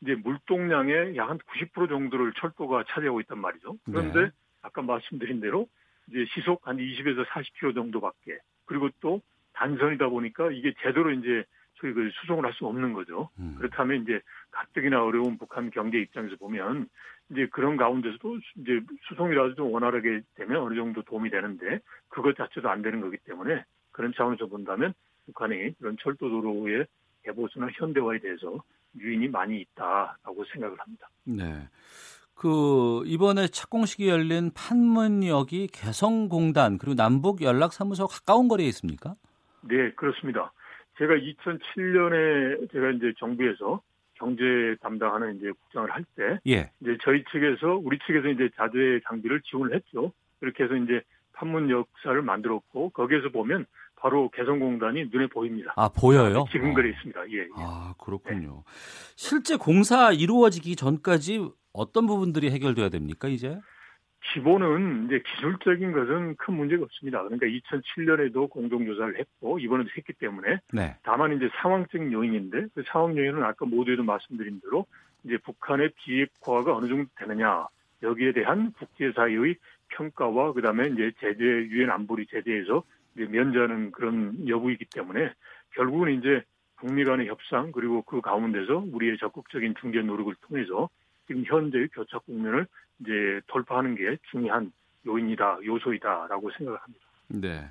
이제 물동량의 약 한 90% 정도를 철도가 차지하고 있단 말이죠. 그런데 네. 아까 말씀드린 대로 이제 시속 한 20에서 40km 정도밖에 그리고 또 단선이다 보니까 이게 제대로 이제 소위 그 수송을 할 수 없는 거죠. 음. 그렇다면 이제 가뜩이나 어려운 북한 경제 입장에서 보면 이제 그런 가운데서도 이제 수송이라도 좀 원활하게 되면 어느 정도 도움이 되는데 그것 자체도 안 되는 거기 때문에 그런 차원에서 본다면 북한이 그런 철도 도로의 개보수나 현대화에 대해서 유인이 많이 있다라고 생각을 합니다. 네. 그 이번에 착공식이 열린 판문역이 개성공단 그리고 남북 연락사무소 가까운 거리에 있습니까? 네, 그렇습니다. 제가 2007년에 제가 이제 정부에서 경제 담당하는 이제 국장을 할 때, 예. 이제 저희 측에서 우리 측에서 이제 자재 장비를 지원을 했죠. 그렇게 해서 이제 판문 역사를 만들었고 거기에서 보면 바로 개성공단이 눈에 보입니다. 아 보여요? 지금 그래 있습니다. 예, 예. 아 그렇군요. 네. 실제 공사 이루어지기 전까지 어떤 부분들이 해결돼야 됩니까 이제? 기본은 이제 기술적인 것은 큰 문제가 없습니다. 그러니까 2007년에도 공동조사를 했고 이번에도 했기 때문에 네. 다만 이제 상황적 요인인데 그 상황 요인은 아까 모두에도 말씀드린 대로 이제 북한의 비핵화가 어느 정도 되느냐 여기에 대한 국제사회의 평가와 그다음에 이제 제재 유엔 안보리 제재에서 이제 면제하는 그런 여부이기 때문에 결국은 이제 북미 간의 협상 그리고 그 가운데서 우리의 적극적인 중재 노력을 통해서 지금 현재의 교착 국면을 이제 돌파하는 게 중요한 요인이다, 요소이다라고 생각을 합니다. 네.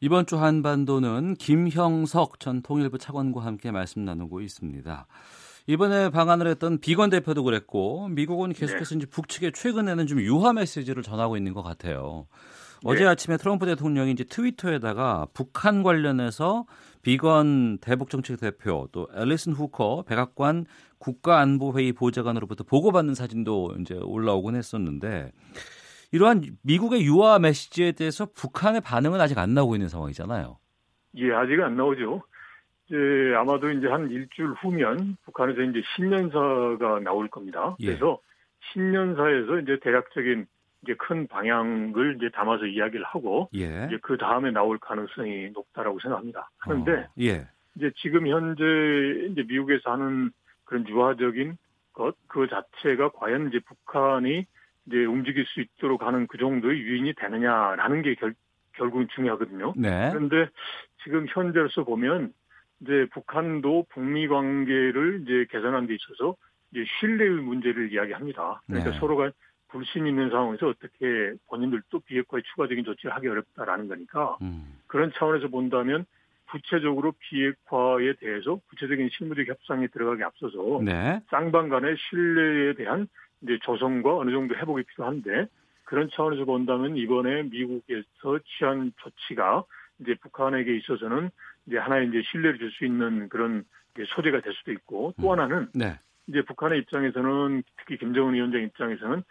이번 주 한반도는 김형석 전 통일부 차관과 함께 말씀 나누고 있습니다. 이번에 방한을 했던 비건 대표도 그랬고 미국은 계속해서 네. 이제 북측에 최근에는 좀 유화 메시지를 전하고 있는 것 같아요. 네. 어제 아침에 트럼프 대통령이 이제 트위터에다가 북한 관련해서 비건 대북정책 대표 또 앨리슨 후커 백악관 국가안보회의 보좌관으로부터 보고받는 사진도 이제 올라오곤 했었는데 이러한 미국의 유화 메시지에 대해서 북한의 반응은 아직 안 나오고 있는 상황이잖아요. 예, 아직 안 나오죠. 이제 아마도 이제 한 일주일 후면 북한에서 이제 신년사가 나올 겁니다. 예. 그래서 신년사에서 이제 대략적인 이제 큰 방향을 이제 담아서 이야기를 하고 예. 이제 그 다음에 나올 가능성이 높다라고 생각합니다. 그런데 어, 예. 이제 지금 현재 이제 미국에서 하는 그런 유화적인 것 그 자체가 과연 이제 북한이 이제 움직일 수 있도록 하는 그 정도의 유인이 되느냐라는 게 결, 결국은 중요하거든요. 네. 그런데 지금 현재로서 보면 이제 북한도 북미 관계를 이제 개선하는 데 있어서 이제 신뢰의 문제를 이야기합니다. 그러니까 네. 서로가 불신 있는 상황에서 어떻게 본인들도 비핵화에 추가적인 조치를 하기 어렵다라는 거니까 음. 그런 차원에서 본다면 구체적으로 비핵화에 대해서 구체적인 실무적 협상에 들어가기 앞서서 네. 쌍방 간의 신뢰에 대한 이제 조성과 어느 정도 회복이 필요한데 그런 차원에서 본다면 이번에 미국에서 취한 조치가 이제 북한에게 있어서는 이제 하나의 이제 신뢰를 줄 수 있는 그런 소재가 될 수도 있고 또 음. 하나는 네. 이제 북한의 입장에서는 특히 김정은 위원장 입장에서는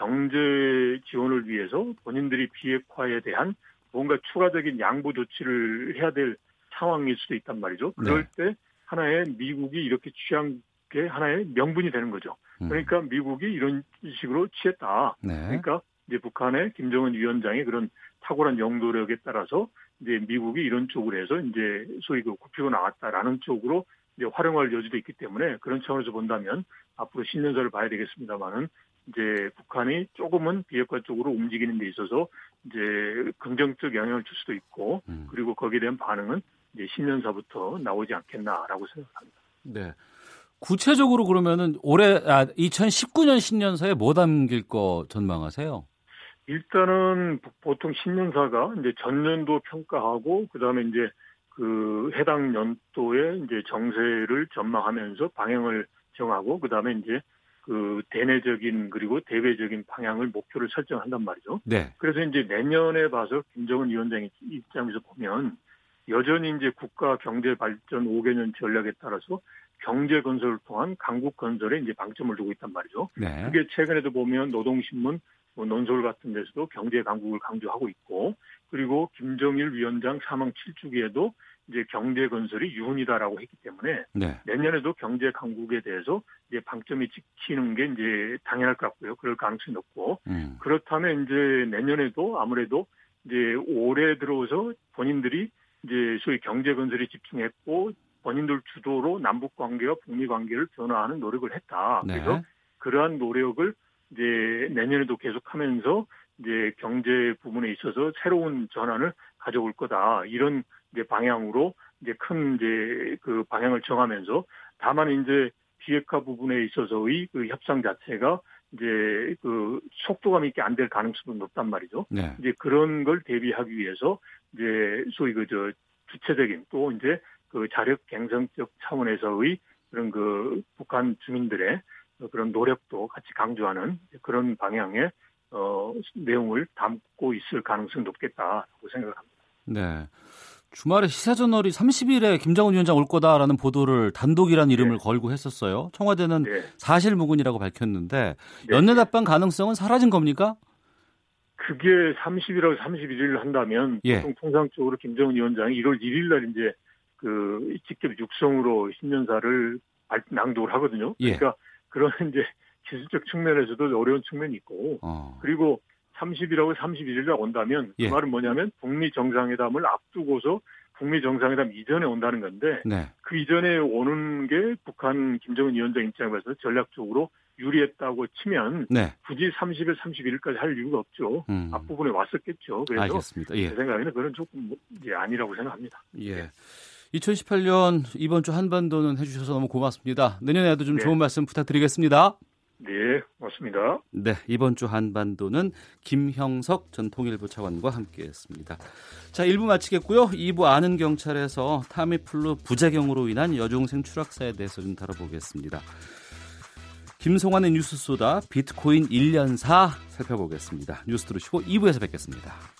경제 지원을 위해서 본인들이 비핵화에 대한 뭔가 추가적인 양보 조치를 해야 될 상황일 수도 있단 말이죠. 그럴 네. 때 하나의 미국이 이렇게 취한 게 하나의 명분이 되는 거죠. 음. 그러니까 미국이 이런 식으로 취했다. 네. 그러니까 이제 북한의 김정은 위원장의 그런 탁월한 영도력에 따라서 이제 미국이 이런 쪽으로 해서 이제 소위 그 굽히고 나왔다라는 쪽으로 이제 활용할 여지도 있기 때문에 그런 차원에서 본다면 앞으로 신년사를 봐야 되겠습니다만은 이제 북한이 조금은 비핵화 쪽으로 움직이는 데 있어서 이제 긍정적 영향을 줄 수도 있고 음. 그리고 거기에 대한 반응은 이제 신년사부터 나오지 않겠나라고 생각합니다. 네. 구체적으로 그러면은 올해 아 2019년 신년사에 뭐 담길 거 전망하세요? 일단은 보통 신년사가 이제 전년도 평가하고 그다음에 이제 그 해당 연도에 이제 정세를 전망하면서 방향을 정하고 그다음에 이제 그 대내적인 그리고 대외적인 방향을 목표를 설정한단 말이죠. 네. 그래서 이제 내년에 봐서 김정은 위원장 입장에서 보면 여전히 이제 국가 경제 발전 5개년 전략에 따라서 경제 건설을 통한 강국 건설에 이제 방점을 두고 있단 말이죠. 네. 그게 최근에도 보면 노동신문 뭐 논설 같은 데서도 경제 강국을 강조하고 있고 그리고 김정일 위원장 사망 7주기에도 이제 경제 건설이 유훈이다라고 했기 때문에 네. 내년에도 경제 강국에 대해서 이제 방점이 찍히는 게 이제 당연할 것 같고요. 그럴 가능성이 높고 음. 그렇다면 이제 내년에도 아무래도 이제 올해 들어서 본인들이 이제 소위 경제 건설에 집중했고 본인들 주도로 남북 관계와 북미 관계를 변화하는 노력을 했다. 네. 그래서 그러한 노력을 이제 내년에도 계속하면서 이제 경제 부분에 있어서 새로운 전환을 가져올 거다. 이런 이제 방향으로 이제 큰 이제 그 방향을 정하면서 다만 이제 비핵화 부분에 있어서의 그 협상 자체가 이제 그 속도감 있게 안 될 가능성도 높단 말이죠. 네. 이제 그런 걸 대비하기 위해서 이제 소위 그 저 주체적인 또 이제 그 자력 갱성적 차원에서의 그런 그 북한 주민들의 그런 노력도 같이 강조하는 그런 방향의 어 내용을 담고 있을 가능성이 높겠다고 생각합니다. 네. 주말에 시사저널이 30일에 김정은 위원장 올 거다라는 보도를 단독이란 이름을 네. 걸고 했었어요. 청와대는 네. 사실무근이라고 밝혔는데 네. 연내 답방 가능성은 사라진 겁니까? 그게 30일하고 31일을 한다면 예. 보통 통상적으로 김정은 위원장이 1월 1일 날 이제 그 직접 육성으로 신년사를 낭독을 하거든요. 예. 그러니까 그런 이제 기술적 측면에서도 어려운 측면이 있고 어. 그리고 30일하고 31일 날 온다면 그 예. 그 말은 뭐냐면 북미 정상회담을 앞두고서 북미 정상회담 이전에 온다는 건데 네. 그 이전에 오는 게 북한 김정은 위원장 입장에서 전략적으로 유리했다고 치면 네. 굳이 30일, 31일까지 할 이유가 없죠. 음. 앞부분에 왔었겠죠. 그래서 알겠습니다. 예. 제 생각에는 그런 조금 예, 아니라고 생각합니다. 예. 2018년 이번 주 한반도는 해주셔서 너무 고맙습니다. 내년에도 좀 네. 좋은 말씀 부탁드리겠습니다. 네, 고맙습니다. 네, 이번 주 한반도는 김형석 전 통일부 차관과 함께했습니다. 자, 1부 마치겠고요. 2부 아는 경찰에서 타미플루 부작용으로 인한 여중생 추락사에 대해서 좀 다뤄보겠습니다. 김송환의 뉴스 소다 비트코인 1년사 살펴보겠습니다. 뉴스 들으시고 2부에서 뵙겠습니다.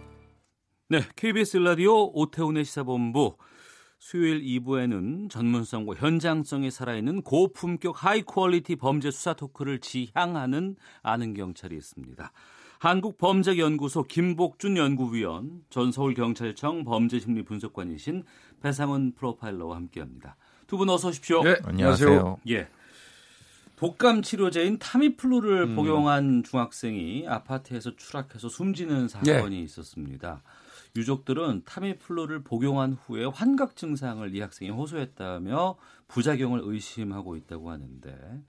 네, KBS 라디오 오태훈의 시사본부 수요일 2부에는 전문성과 현장성이 살아있는 고품격 high quality 범죄 수사 토크를 지향하는 아는 경찰이 있습니다. 한국범죄연구소 김복준 연구위원, 전 서울경찰청 범죄심리 분석관이신 배상훈 프로파일러와 함께합니다. 두 분 어서 오십시오. 네, 안녕하세요. 예. 독감 치료제인 타미플루를 음. 복용한 중학생이 아파트에서 추락해서 숨지는 사건이 예. 있었습니다. 유족들은 타미플루를 복용한 후에 환각 증상을 이 학생이 호소했다며 부작용을 의심하고 있다고 하는데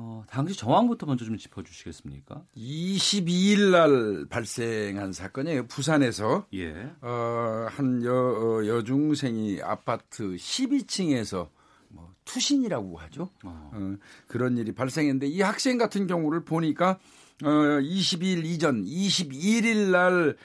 어, 당시 정황부터 먼저 좀 짚어주시겠습니까? 22일 날 발생한 사건이에요. 부산에서 예. 어, 한 여, 어, 여중생이 아파트 12층에서 뭐 투신이라고 하죠. 어. 어, 그런 일이 발생했는데 이 학생 같은 경우를 보니까 어, 22일 이전 21일 날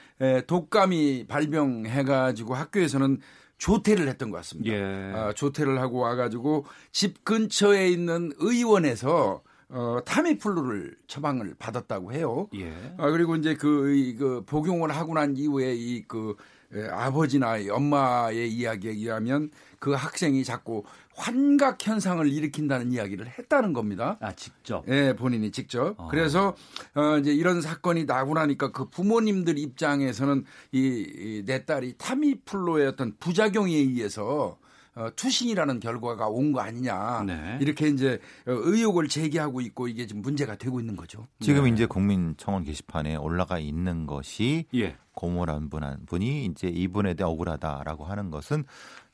독감이 발병해가지고 학교에서는 조퇴를 했던 것 같습니다. 예. 어, 조퇴를 하고 와가지고 집 근처에 있는 의원에서 어, 타미플루를 처방을 받았다고 해요. 예. 아, 그리고 이제 그, 그 복용을 하고 난 이후에 이그 예, 아버지나 엄마의 이야기에 의하면 그 학생이 자꾸 환각 현상을 일으킨다는 이야기를 했다는 겁니다. 아 직접? 예, 본인이 직접. 어. 그래서 어 이제 이런 사건이 나고 나니까 그 부모님들 입장에서는 이 내 딸이 타미플로의 어떤 부작용에 의해서 어, 투신이라는 결과가 온 거 아니냐 네. 이렇게 이제 어, 의혹을 제기하고 있고 이게 지금 문제가 되고 있는 거죠. 지금 네. 이제 국민청원 게시판에 올라가 있는 것이 예. 고모란 분한 분이 이제 이분에 대해 억울하다라고 하는 것은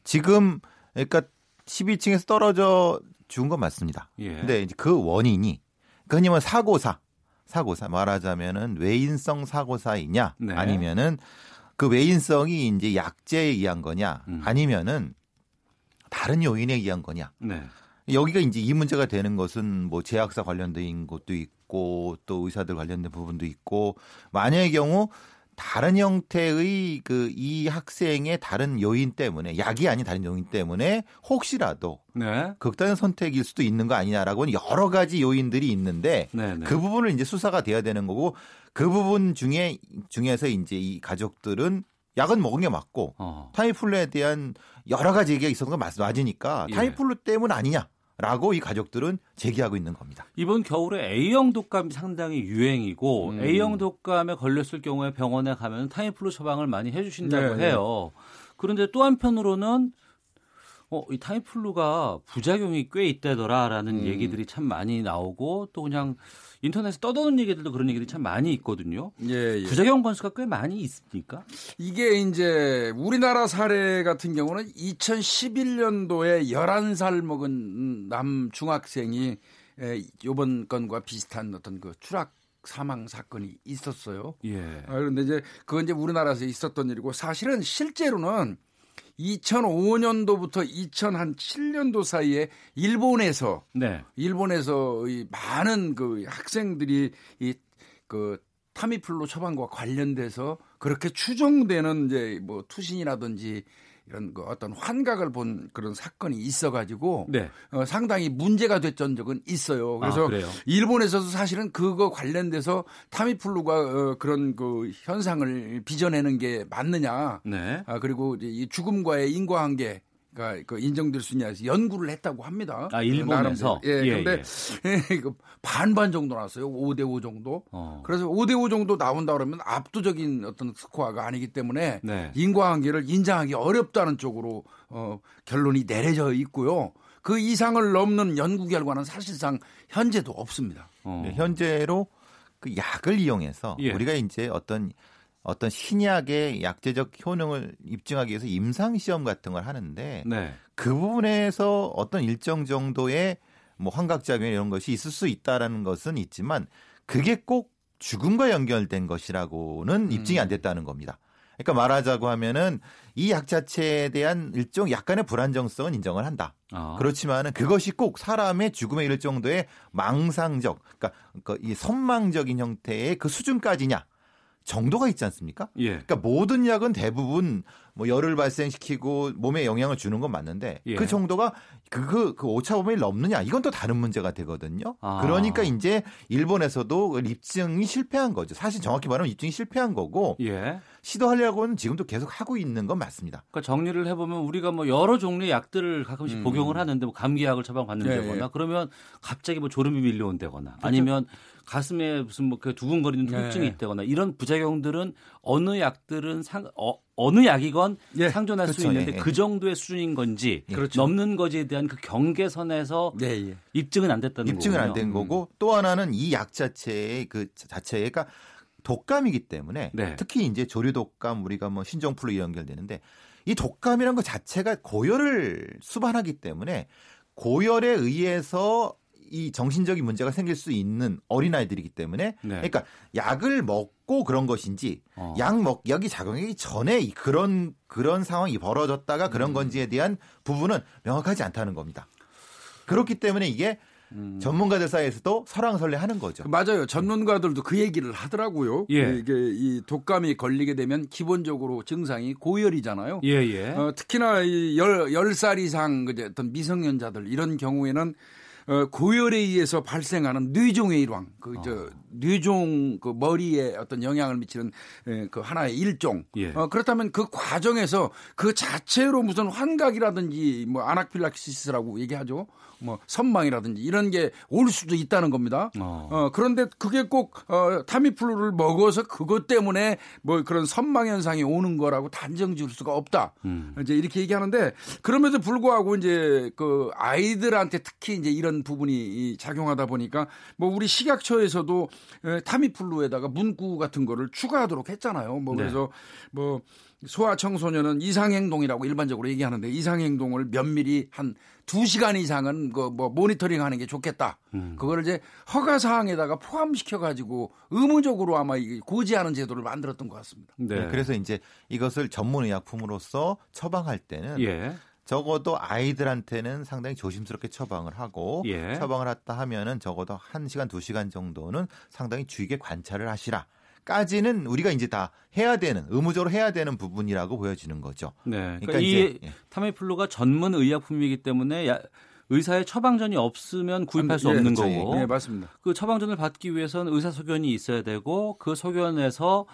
지금 그러니까 12층에서 떨어져 죽은 건 맞습니다. 예. 근데 이제 그 원인이 그냐면 사고사 사고사 말하자면은 외인성 사고사이냐 네. 아니면은 그 외인성이 이제 약제에 의한 거냐 음. 아니면은 다른 요인에 의한 거냐. 네. 여기가 이제 이 문제가 되는 것은 뭐 제약사 관련된 것도 있고 또 의사들 관련된 부분도 있고 만약의 경우 다른 형태의 그 이 학생의 다른 요인 때문에 약이 아닌 다른 요인 때문에 혹시라도 네. 극단의 선택일 수도 있는 거 아니냐라고 는 여러 가지 요인들이 있는데 네네. 네. 그 부분을 이제 수사가 돼야 되는 거고 그 부분 중에 중에서 이제 이 가족들은 약은 먹은 게 맞고 어. 타이플루에 대한 여러 가지 얘기가 있었던 건 맞, 맞으니까 예. 타이플루 때문 아니냐. 라고 이 가족들은 제기하고 있는 겁니다. 이번 겨울에 A형 독감이 상당히 유행이고 음. A형 독감에 걸렸을 경우에 병원에 가면 타이플루 처방을 많이 해주신다고 네, 해요. 그런데 또 한편으로는 어, 이 타이플루가 부작용이 꽤 있다더라라는 음. 얘기들이 참 많이 나오고 또 그냥 인터넷에 떠도는 얘기들도 그런 얘기들이 참 많이 있거든요. 예, 예. 부작용 건수가 꽤 많이 있습니까? 이게 이제 우리나라 사례 같은 경우는 2011년도에 11살 먹은 남 중학생이 이번 건과 비슷한 어떤 그 추락 사망 사건이 있었어요. 예. 아, 그런데 이제 그건 이제 우리나라에서 있었던 일이고 사실은 실제로는 2005년도부터 2007년도 사이에 일본에서 네. 일본에서 이 많은 그 학생들이 이그 타미플루 처방과 관련돼서 그렇게 추정되는 이제 뭐 투신이라든지 이런 그 어떤 환각을 본 그런 사건이 있어가지고 네. 어, 상당히 문제가 됐던 적은 있어요. 그래서 아, 일본에서도 사실은 그거 관련돼서 타미플루가 어, 그런 그 현상을 빚어내는 게 맞느냐. 네. 아, 그리고 이 죽음과의 인과관계 그러니까 그 인정될 수 있냐 해서 연구를 했다고 합니다. 아, 일본에서? 예, 예, 근데 예. 반반 정도 나왔어요. 5대 5 정도. 어. 그래서 5대 5 정도 나온다 그러면 압도적인 어떤 스코어가 아니기 때문에 네. 인과관계를 인정하기 어렵다는 쪽으로 어, 결론이 내려져 있고요. 그 이상을 넘는 연구 결과는 사실상 현재도 없습니다. 어. 네, 현재로 그 약을 이용해서 예. 우리가 이제 어떤 어떤 신약의 약제적 효능을 입증하기 위해서 임상 시험 같은 걸 하는데 네. 그 부분에서 어떤 일정 정도의 뭐 환각작용 이런 것이 있을 수 있다라는 것은 있지만 그게 꼭 죽음과 연결된 것이라고는 음. 입증이 안 됐다는 겁니다. 그러니까 말하자고 하면은 이 약 자체에 대한 일종 약간의 불안정성은 인정을 한다. 아. 그렇지만은 그것이 꼭 사람의 죽음에 이를 정도의 망상적, 그러니까 이 선망적인 형태의 그 수준까지냐 정도가 있지 않습니까? 예. 그러니까 모든 약은 대부분 뭐 열을 발생시키고 몸에 영향을 주는 건 맞는데 예. 그 정도가 그 그 그 오차 범위를 넘느냐 이건 또 다른 문제가 되거든요. 아. 그러니까 이제 일본에서도 입증이 실패한 거죠. 사실 정확히 말하면 입증이 실패한 거고 예. 시도하려고는 지금도 계속 하고 있는 건 맞습니다. 그러니까 정리를 해보면 우리가 뭐 여러 종류의 약들을 가끔씩 음. 복용을 하는데 뭐 감기약을 처방받는다거나 예, 예. 그러면 갑자기 뭐 졸음이 밀려온다거나 그렇죠. 아니면 가슴에 무슨 뭐 그 두근거리는 통증이 네. 있다거나 이런 부작용들은 어느 약들은 상, 어, 어느 약이건 예, 상존할 그렇죠. 수 있는데 예, 그 정도의 수준인 건지 예. 그렇죠. 넘는 것에 대한 그 경계선에서 예, 예. 입증은 안 됐다는 입증은 안 된 거고 음. 또 하나는 이 약 자체의 그 자체가 독감이기 때문에 네. 특히 이제 조류 독감 우리가 뭐 신종플루 연결되는데 이 독감이란 것 자체가 고열을 수반하기 때문에 고열에 의해서 이 정신적인 문제가 생길 수 있는 어린아이들이기 때문에 네. 그러니까 약을 먹고 그런 것인지 어. 약 먹, 약이 작용하기 전에 그런 그런 상황이 벌어졌다가 그런 음. 건지에 대한 부분은 명확하지 않다는 겁니다. 그렇기 때문에 이게 음. 전문가들 사이에서도 설왕설래하는 거죠. 맞아요. 전문가들도 그 얘기를 하더라고요. 예. 이게 이 독감이 걸리게 되면 기본적으로 증상이 고열이잖아요. 예, 예. 어, 특히나 이 열, 10살 이상 어떤 미성년자들 이런 경우에는 어, 고열에 의해서 발생하는 뇌종의 일황, 그저 어. 뇌종 그 머리에 어떤 영향을 미치는 에, 그 하나의 일종. 예. 어, 그렇다면 그 과정에서 그 자체로 무슨 환각이라든지 뭐 아나필락시스라고 얘기하죠. 뭐 선망이라든지 이런 게 올 수도 있다는 겁니다. 어. 어 그런데 그게 꼭 어, 타미플루를 먹어서 그것 때문에 뭐 그런 선망 현상이 오는 거라고 단정 지을 수가 없다. 음. 이제 이렇게 얘기하는데 그럼에도 불구하고 이제 그 아이들한테 특히 이제 이런 부분이 작용하다 보니까 뭐 우리 식약처에서도 타미플루에다가 문구 같은 거를 추가하도록 했잖아요. 뭐 네. 그래서 뭐 소아 청소년은 이상 행동이라고 일반적으로 얘기하는데 이상 행동을 면밀히 한 2시간 이상은 그 뭐 모니터링 하는 게 좋겠다. 음. 그거를 이제 허가 사항에다가 포함시켜 가지고 의무적으로 아마 고지하는 제도를 만들었던 것 같습니다. 네. 네. 그래서 이제 이것을 전문 의약품으로서 처방할 때는 예. 적어도 아이들한테는 상당히 조심스럽게 처방을 하고 예. 처방을 했다 하면은 적어도 1시간, 2시간 정도는 상당히 주의게 관찰을 하시라. 까지는 우리가 이제 다 해야 되는 의무적으로 해야 되는 부분이라고 보여지는 거죠. 네. 그러니까, 그러니까 이 이제, 타미플루가 전문 의약품이기 때문에 야, 의사의 처방전이 없으면 구입할 수 예, 없는 그렇죠. 거고. 네, 맞습니다. 그 처방전을 받기 위해서는 의사 소견이 있어야 되고 그 소견에서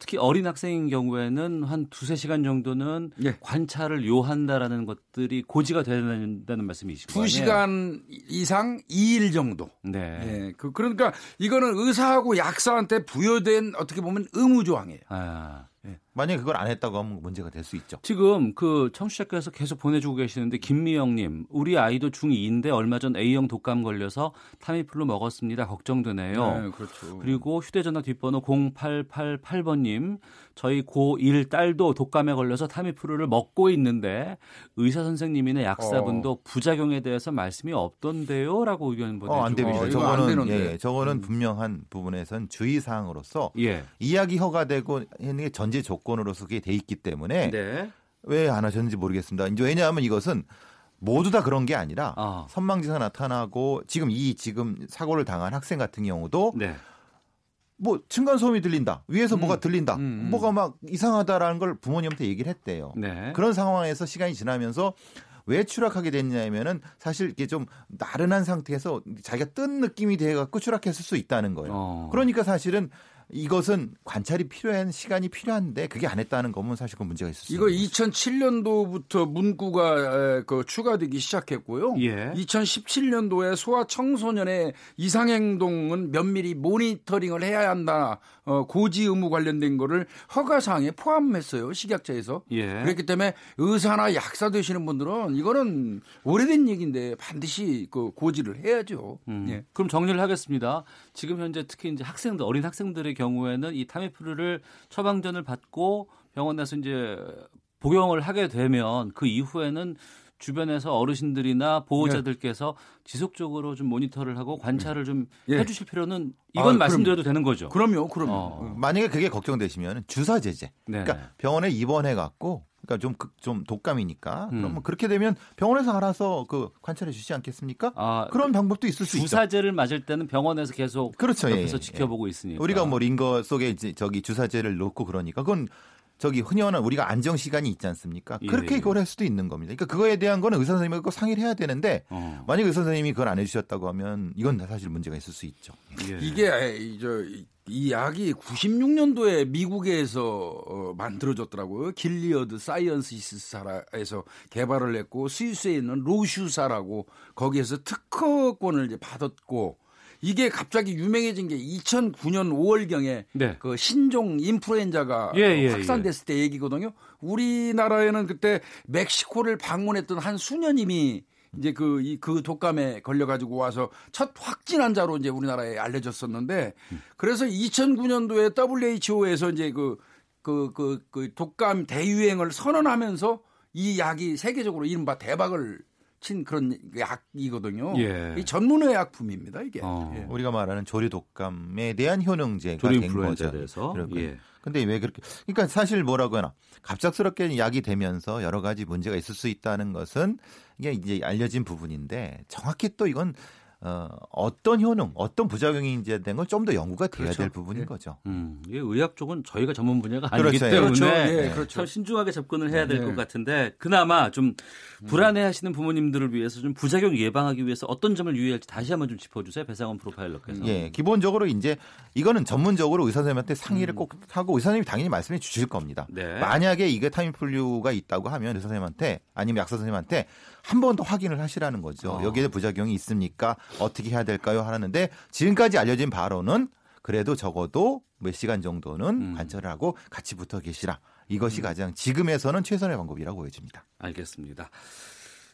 특히 어린 학생인 경우에는 한 두세 시간 정도는 예. 관찰을 요한다라는 것들이 고지가 된다는 말씀이시죠. 두 시간 이상 2일 정도. 네. 예. 그, 그러니까 이거는 의사하고 약사한테 부여된 어떻게 보면 의무 조항이에요. 아. 예. 만약에 그걸 안 했다고 하면 문제가 될 수 있죠. 지금 그 청취자께서 계속 보내주고 계시는데 김미영님, 우리 아이도 중2인데 얼마 전 A형 독감 걸려서 타미플루 먹었습니다. 걱정되네요. 네, 그렇죠. 그리고 휴대전화 뒷번호 0888번님, 저희 고1 딸도 독감에 걸려서 타미플루를 먹고 있는데 의사 선생님이나 약사분도 어. 부작용에 대해서 말씀이 없던데요라고 의견 보내주고 어, 안 됩니다. 어, 저거는 예, 저거는 음. 분명한 부분에선 주의 사항으로서 예. 이야기 허가되고 있는 게 전제 조건 으로서 그게 돼 있기 때문에 네. 왜안 하셨는지 모르겠습니다. 이제 왜냐하면 이것은 모두 다 그런 게 아니라 어. 선망지가 나타나고 지금 이 지금 사고를 당한 학생 같은 경우도 네. 뭐 층간 소음이 들린다. 위에서 음. 뭐가 들린다. 음, 음. 뭐가 막 이상하다라는 걸 부모님한테 얘기를 했대요. 네. 그런 상황에서 시간이 지나면서 왜 추락하게 됐냐면은 사실 이게 좀 나른한 상태에서 자기가 뜬 느낌이 돼 갖고 추락했을 수 있다는 거예요. 어. 그러니까 사실은 이것은 관찰이 필요한 시간이 필요한데 그게 안 했다는 거면 사실 그 문제가 있었어요. 이거 2007년도부터 문구가 그 추가되기 시작했고요. 예. 2017년도에 소아 청소년의 이상 행동은 면밀히 모니터링을 해야 한다. 어, 고지 의무 관련된 거를 허가 사항에 포함했어요. 식약처에서. 예. 그렇기 때문에 의사나 약사 되시는 분들은 이거는 오래된 얘기인데 반드시 그 고지를 해야죠. 음. 예. 그럼 정리를 하겠습니다. 지금 현재 특히 이제 학생들 어린 학생들의 경우에는 이 타미프루를 처방전을 받고 병원 에서 이제 복용을 하게 되면 그 이후에는 주변에서 어르신들이나 보호자들께서 네. 지속적으로 좀 모니터를 하고 관찰을 좀 예. 해주실 필요는 이건 아, 말씀드려도 되는 거죠. 그럼요, 그럼요. 어. 만약에 그게 걱정되시면 주사 제재. 네. 그러니까 병원에 입원해 갖고 그러니까 좀, 좀 독감이니까. 음. 그러면 그렇게 되면 병원에서 알아서 그 관찰해 주시지 않겠습니까? 아, 그런 방법도 있을 수 있죠. 주사제를 맞을 때는 병원에서 계속 그렇죠. 옆에서 예, 예. 지켜보고 예. 있으니까. 우리가 뭐 링거 속에 이제 저기 주사제를 넣고 그러니까 그건 저기 흔히어는 우리가 안정 시간이 있지 않습니까? 예, 그렇게 예. 그걸 할 수도 있는 겁니다. 그러니까 그거에 대한 거는 의사 선생님과 상의를 해야 되는데 어. 만약 의사 선생님이 그걸 안 해주셨다고 하면 이건 사실 문제가 있을 수 있죠. 예. 이게 저 이 약이 96년도에 미국에서 어, 만들어졌더라고요. 길리어드 사이언스사에서 개발을 했고 스위스에 있는 로슈사라고 거기에서 특허권을 이제 받았고 이게 갑자기 유명해진 게 2009년 5월경에 네. 그 신종 인플루엔자가 예, 예, 확산됐을 예. 때 얘기거든요. 우리나라에는 그때 멕시코를 방문했던 한 수녀님이 이제 그, 이, 그 독감에 걸려가지고 와서 첫 확진 환자로 이제 우리나라에 알려졌었는데 그래서 2009년도에 WHO에서 이제 그, 그, 그, 그 독감 대유행을 선언하면서 이 약이 세계적으로 이른바 대박을 친 그런 약이거든요. 예. 이 전문의 약품입니다, 이게. 어. 예. 우리가 말하는 조류 독감에 대한 효능제가 된 거죠. 대해서. 예. 근데 왜 그렇게 그러니까 사실 뭐라고 하나 갑작스럽게 약이 되면서 여러 가지 문제가 있을 수 있다는 것은 이게 이제 알려진 부분인데 정확히 또 이건 어, 어떤 효능, 어떤 부작용인지에 대한 건좀더 연구가 돼야 그렇죠. 될 부분인 예. 거죠. 음, 이게 의학 쪽은 저희가 전문 분야가 아니기 그렇죠. 때문에 그렇죠. 예, 그렇죠. 신중하게 접근을 해야 될것 네. 같은데 그나마 좀 불안해하시는 부모님들을 위해서 좀 부작용 예방하기 위해서 어떤 점을 유의할지 다시 한번 좀 짚어주세요. 배상원 프로파일러께서. 예, 기본적으로 이제 이거는 전문적으로 의사 선생님한테 상의를 음. 꼭 하고 의사 선생님이 당연히 말씀해 주실 겁니다. 네. 만약에 이게 타임플류가 있다고 하면 의사 선생님한테 아니면 약사 선생님한테 한 번 더 확인을 하시라는 거죠. 어. 여기에 부작용이 있습니까? 어떻게 해야 될까요? 하는데 지금까지 알려진 바로는 그래도 적어도 몇 시간 정도는 음. 관찰을 하고 같이 붙어 계시라. 이것이 음. 가장 지금에서는 최선의 방법이라고 보여집니다. 알겠습니다.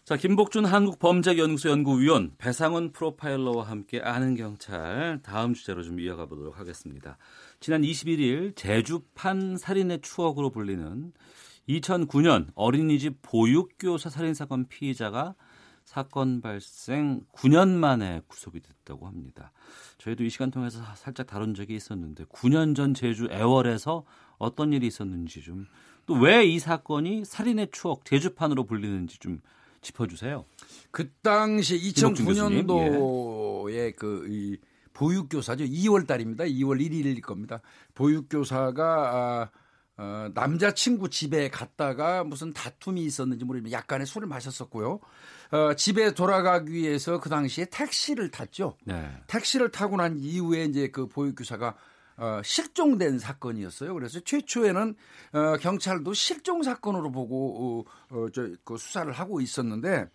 자, 김복준 한국범죄연구소 연구위원, 배상훈 프로파일러와 함께 아는 경찰 다음 주제로 좀 이어가 보도록 하겠습니다. 지난 21일 제주판 살인의 추억으로 불리는 2009년 어린이집 보육교사 살인사건 피의자가 사건 발생 9년 만에 구속이 됐다고 합니다. 저희도 이 시간 통해서 살짝 다룬 적이 있었는데 9년 전 제주 애월에서 어떤 일이 있었는지 좀 또 왜 이 사건이 살인의 추억 제주판으로 불리는지 좀 짚어주세요. 그 당시 2009년도에 예. 그이 보육교사죠. 2월 달입니다. 2월 1일일 겁니다. 보육교사가 아, 어, 남자친구 집에 갔다가 무슨 다툼이 있었는지 모르지만 약간의 술을 마셨었고요. 어, 집에 돌아가기 위해서 그 당시에 택시를 탔죠. 네. 택시를 타고 난 이후에 이제 그 보육교사가 어, 실종된 사건이었어요. 그래서 최초에는 어, 경찰도 실종 사건으로 보고 어, 어, 저, 그 수사를 하고 있었는데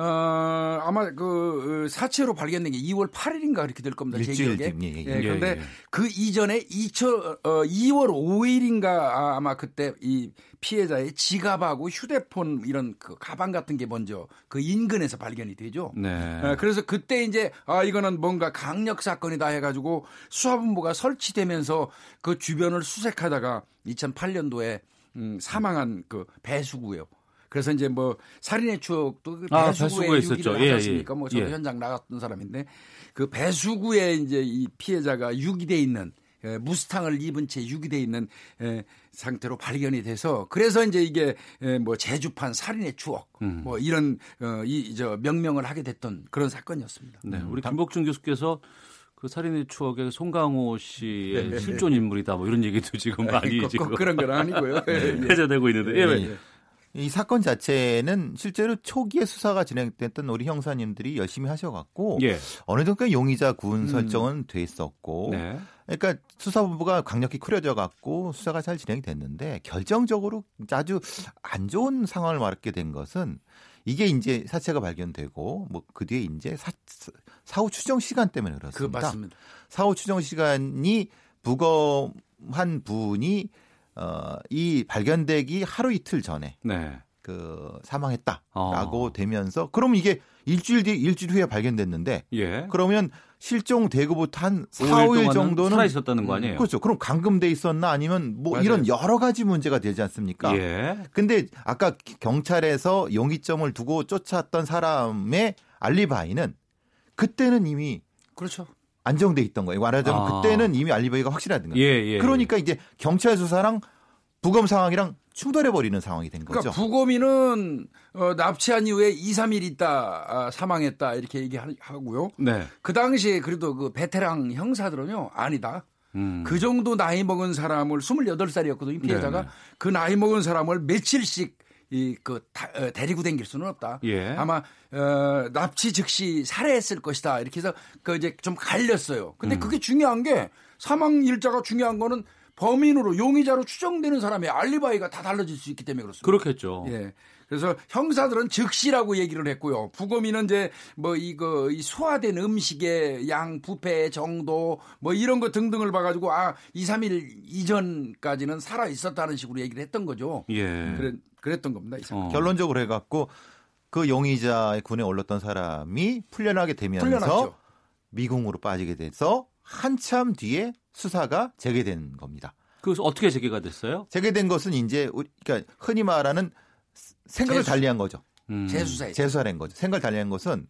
어, 아마 그 사체로 발견된 게 2월 8일인가 그렇게 될 겁니다. 제 기억에. 예, 예, 예. 그런데 예, 예. 그 이전에 2000, 어, 2월 5일인가 아, 아마 그때 이 피해자의 지갑하고 휴대폰 이런 그 가방 같은 게 먼저 그 인근에서 발견이 되죠. 네. 어, 그래서 그때 이제 아 이거는 뭔가 강력 사건이다 해가지고 수사본부가 설치되면서 그 주변을 수색하다가 2008년도에 음, 사망한 그 배수구요. 그래서 이제 뭐 살인의 추억도 그 아, 배수구에 있었죠. 예, 예. 뭐 저도 예. 현장 나갔던 사람인데 그 배수구에 이제 이 피해자가 유기돼 있는 예, 무스탕을 입은 채 유기돼 있는 예, 상태로 발견이 돼서 그래서 이제 이게 예, 뭐 제주판 살인의 추억 음. 뭐 이런 어, 이저 명명을 하게 됐던 그런 사건이었습니다. 네, 우리 김복준 교수께서 그 살인의 추억에 송강호 씨의 네, 실존 인물이다 뭐 이런 얘기도 지금 많이 지금 그런 건 아니고요. 회자되고 있는데 예, 예. 이 사건 자체는 실제로 초기에 수사가 진행됐던 우리 형사님들이 열심히 하셔갖고 예. 어느 정도 용의자 군 음. 설정은 돼 있었고 네. 그러니까 수사본부가 강력히 꾸려져 갖고 수사가 잘 진행이 됐는데 결정적으로 아주 안 좋은 상황을 맞게 된 것은 이게 이제 사체가 발견되고 뭐 그 뒤에 이제 사, 사후 추정 시간 때문에 그렇습니다. 그 맞습니다. 사후 추정 시간이 부검한 분이 어, 이 발견되기 하루 이틀 전에 네. 그 사망했다라고 어. 되면서 그럼 이게 일주일 뒤 일주일 후에 발견됐는데 예. 그러면 실종되고부터 한 4, 5일 정도는 살아 있었다는 거 아니에요? 그렇죠. 그럼 감금돼 있었나 아니면 뭐 맞아요. 이런 여러 가지 문제가 되지 않습니까? 예. 근데 아까 경찰에서 용의점을 두고 쫓았던 사람의 알리바이는 그때는 이미 그렇죠. 안정돼 있던 거예요. 말하자면 아. 그때는 이미 알리바이가 확실하던 거예요. 예, 예, 그러니까 이제 경찰 수사랑 부검 상황이랑 충돌해 버리는 상황이 된 거죠. 그러니까 부검인은 어, 납치한 이후에 2, 3일 있다 아, 사망했다 이렇게 얘기하고요. 네. 그 당시에 그래도 그 베테랑 형사들은요 아니다. 음. 그 정도 나이 먹은 사람을 28살이었거든요. 피해자가. 네. 그 나이 먹은 사람을 며칠씩 이그 어, 데리고 댕길 수는 없다. 예. 아마 어, 납치 즉시 살해했을 것이다. 이렇게 해서 그 이제 좀 갈렸어요. 근데 음. 그게 중요한 게 사망 일자가 중요한 거는 범인으로 용의자로 추정되는 사람의 알리바이가 다 달라질 수 있기 때문에 그렇습니다. 그렇겠죠. 예. 그래서 형사들은 즉시라고 얘기를 했고요. 부검인은 이제 뭐 이거 이 소화된 음식의 양, 부패 정도 뭐 이런 거 등등을 봐가지고 아 2, 3일 이전까지는 살아 있었다는 식으로 얘기를 했던 거죠. 예. 그래, 그랬던 겁니다. 어. 결론적으로 해갖고 그 용의자의 군에 올랐던 사람이 풀려나게 되면서 풀려났죠. 미궁으로 빠지게 돼서 한참 뒤에 수사가 재개된 겁니다. 그래서 어떻게 재개가 됐어요? 재개된 것은 이제 그러니까 흔히 말하는 생각을 재수. 달리한 거죠. 음. 재수사 재수사된 거죠. 생각을 달리한 것은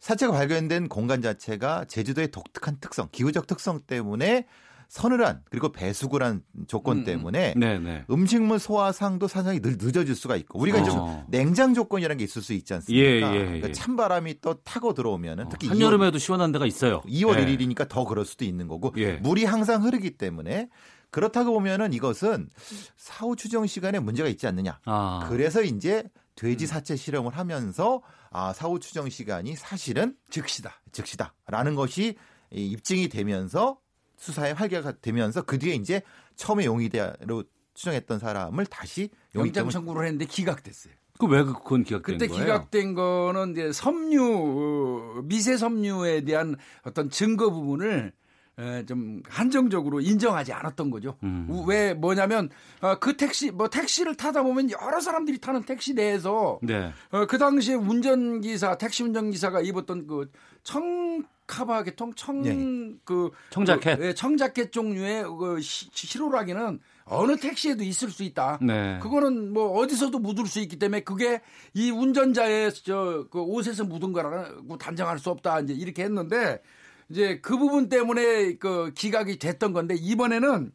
사체가 발견된 공간 자체가 제주도의 독특한 특성, 기후적 특성 때문에 서늘한 그리고 배수구란 조건 음, 음. 때문에 음. 음식물 소화상도 상당히 늘 늦어질 수가 있고 우리가 어. 좀 냉장 조건이라는 게 있을 수 있지 않습니까? 예, 예, 예. 그러니까 찬바람이 또 타고 들어오면은 어, 특히 한여름에도 2월, 시원한 데가 있어요. 2월 예. 1일이니까 더 그럴 수도 있는 거고 예. 물이 항상 흐르기 때문에 그렇다고 보면은 이것은 사후 추정 시간에 문제가 있지 않느냐. 아. 그래서 이제 돼지 음. 사체 실험을 하면서 아, 사후 추정 시간이 사실은 즉시다. 즉시다라는 것이 입증이 되면서 수사에 활개가 되면서 그 뒤에 이제 처음에 용의대로 추정했던 사람을 다시 영장 청구를 했는데 기각됐어요. 그왜 그건 기각된 그때 거예요? 기각된 거는 이제 섬유 미세 섬유에 대한 어떤 증거 부분을 좀 한정적으로 인정하지 않았던 거죠. 음. 왜 뭐냐면 어, 그 택시 뭐 택시를 타다 보면 여러 사람들이 타는 택시 내에서 네. 어, 그 당시에 운전기사 택시 운전기사가 입었던 그 청 카바 계통 청그 네. 그, 청자켓 그, 청자켓 종류의 그 실오라기는 어느 택시에도 있을 수 있다. 네. 그거는 뭐 어디서도 묻을 수 있기 때문에 그게 이 운전자의 저그 옷에서 묻은 거라고 단정할 수 없다. 이제 이렇게 했는데 이제 그 부분 때문에 그 기각이 됐던 건데 이번에는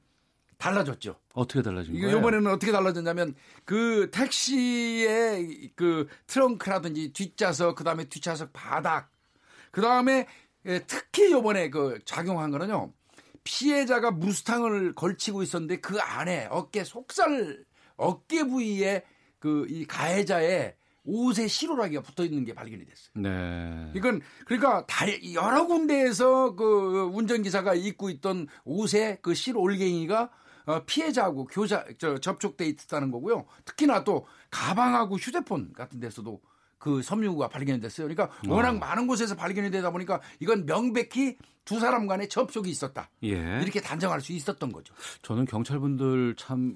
달라졌죠. 어떻게 달라진 거예요? 이번에는 어떻게 달라졌냐면 그 택시의 그 트렁크라든지 뒷좌석 그다음에 뒷좌석 바닥 그다음에 예, 특히 이번에 그 작용한 거는요. 피해자가 무스탕을 걸치고 있었는데 그 안에 어깨 속살 어깨 부위에 그 이 가해자의 옷에 실오라기가 붙어 있는 게 발견이 됐어요. 네. 이건 그러니까 여러 군데에서 그 운전기사가 입고 있던 옷에 그 실올갱이가 어, 피해자하고 교자 저, 접촉돼 있다는 거고요. 특히나 또 가방하고 휴대폰 같은 데서도 그 섬유가 발견이 됐어요. 그러니까 워낙 어. 많은 곳에서 발견이 되다 보니까 이건 명백히 두 사람 간의 접촉이 있었다. 예. 이렇게 단정할 수 있었던 거죠. 저는 경찰분들 참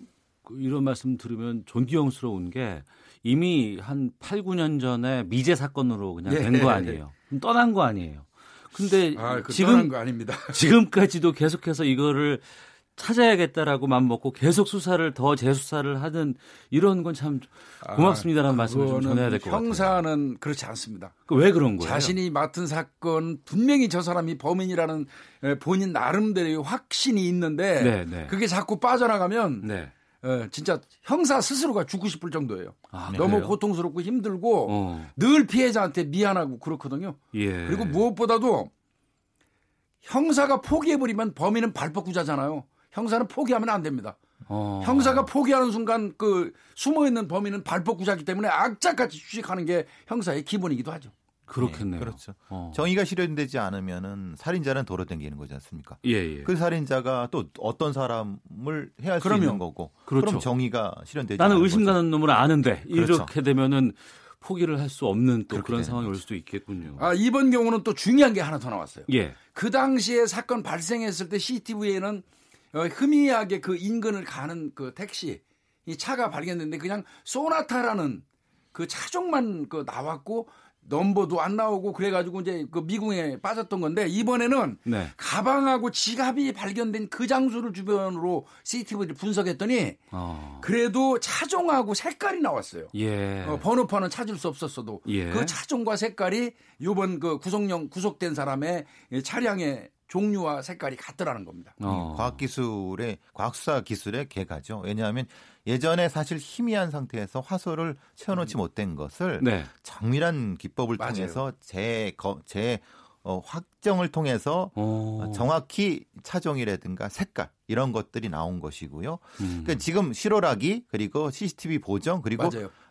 이런 말씀 들으면 존경스러운 게 이미 한 8, 9년 전에 미제 사건으로 그냥 예. 된거 아니에요. 떠난 거 아니에요. 근데 아, 그 지금 거 아닙니다. 지금까지도 계속해서 이거를 찾아야겠다라고 맘 먹고 계속 수사를 더 재수사를 하는 이런 건 참 고맙습니다라는 아, 말씀을 좀 전해야 될 것 같아요. 형사는 그렇지 않습니다. 그왜 그런 거예요? 자신이 맡은 사건 분명히 저 사람이 범인이라는 본인 나름대로의 확신이 있는데 네, 네. 그게 자꾸 빠져나가면 네. 예, 진짜 형사 스스로가 죽고 싶을 정도예요. 아, 너무 고통스럽고 힘들고 어. 늘 피해자한테 미안하고 그렇거든요. 예. 그리고 무엇보다도 형사가 포기해버리면 범인은 발벗구자잖아요. 형사는 포기하면 안 됩니다. 어. 형사가 포기하는 순간 그 숨어 있는 범인은 발벗구자기 때문에 악착같이 휴식하는 게 형사의 기본이기도 하죠. 그렇겠네요. 네, 그렇죠. 어. 정의가 실현되지 않으면은 살인자는 도로 댕기는 거지 않습니까? 예, 예. 그 살인자가 또 어떤 사람을 해야 수 있는 거고. 그렇죠. 그럼 정의가 실현되지 나는 의심 가는 놈을 아는데 그렇죠. 이렇게 되면은 포기를 할 수 없는 또 그런 상황이 올 수도 있겠군요. 아, 이번 경우는 또 중요한 게 하나 더 나왔어요. 예. 그 당시에 사건 발생했을 때 CCTV에는 어, 흠이하게 그 인근을 가는 그 택시 이 차가 발견됐는데 그냥 소나타라는 그 차종만 그 나왔고 넘버도 안 나오고 그래가지고 이제 그 미궁에 빠졌던 건데 이번에는 네. 가방하고 지갑이 발견된 그 장소를 주변으로 CCTV를 분석했더니 어. 그래도 차종하고 색깔이 나왔어요. 예. 어, 번호판은 찾을 수 없었어도 예. 그 차종과 색깔이 요번 그 구속령 구속된 사람의 차량의 종류와 색깔이 같더라는 겁니다. 어. 과학기술의 과학수사 기술의 개가죠. 왜냐하면 예전에 사실 희미한 상태에서 화소를 채워놓지 음. 못된 것을 네. 정밀한 기법을 맞아요. 통해서 재, 재 어, 확정을 통해서 오. 정확히 차종이라든가 색깔 이런 것들이 나온 것이고요. 음. 그러니까 지금 실오라기 그리고 CCTV 보정 그리고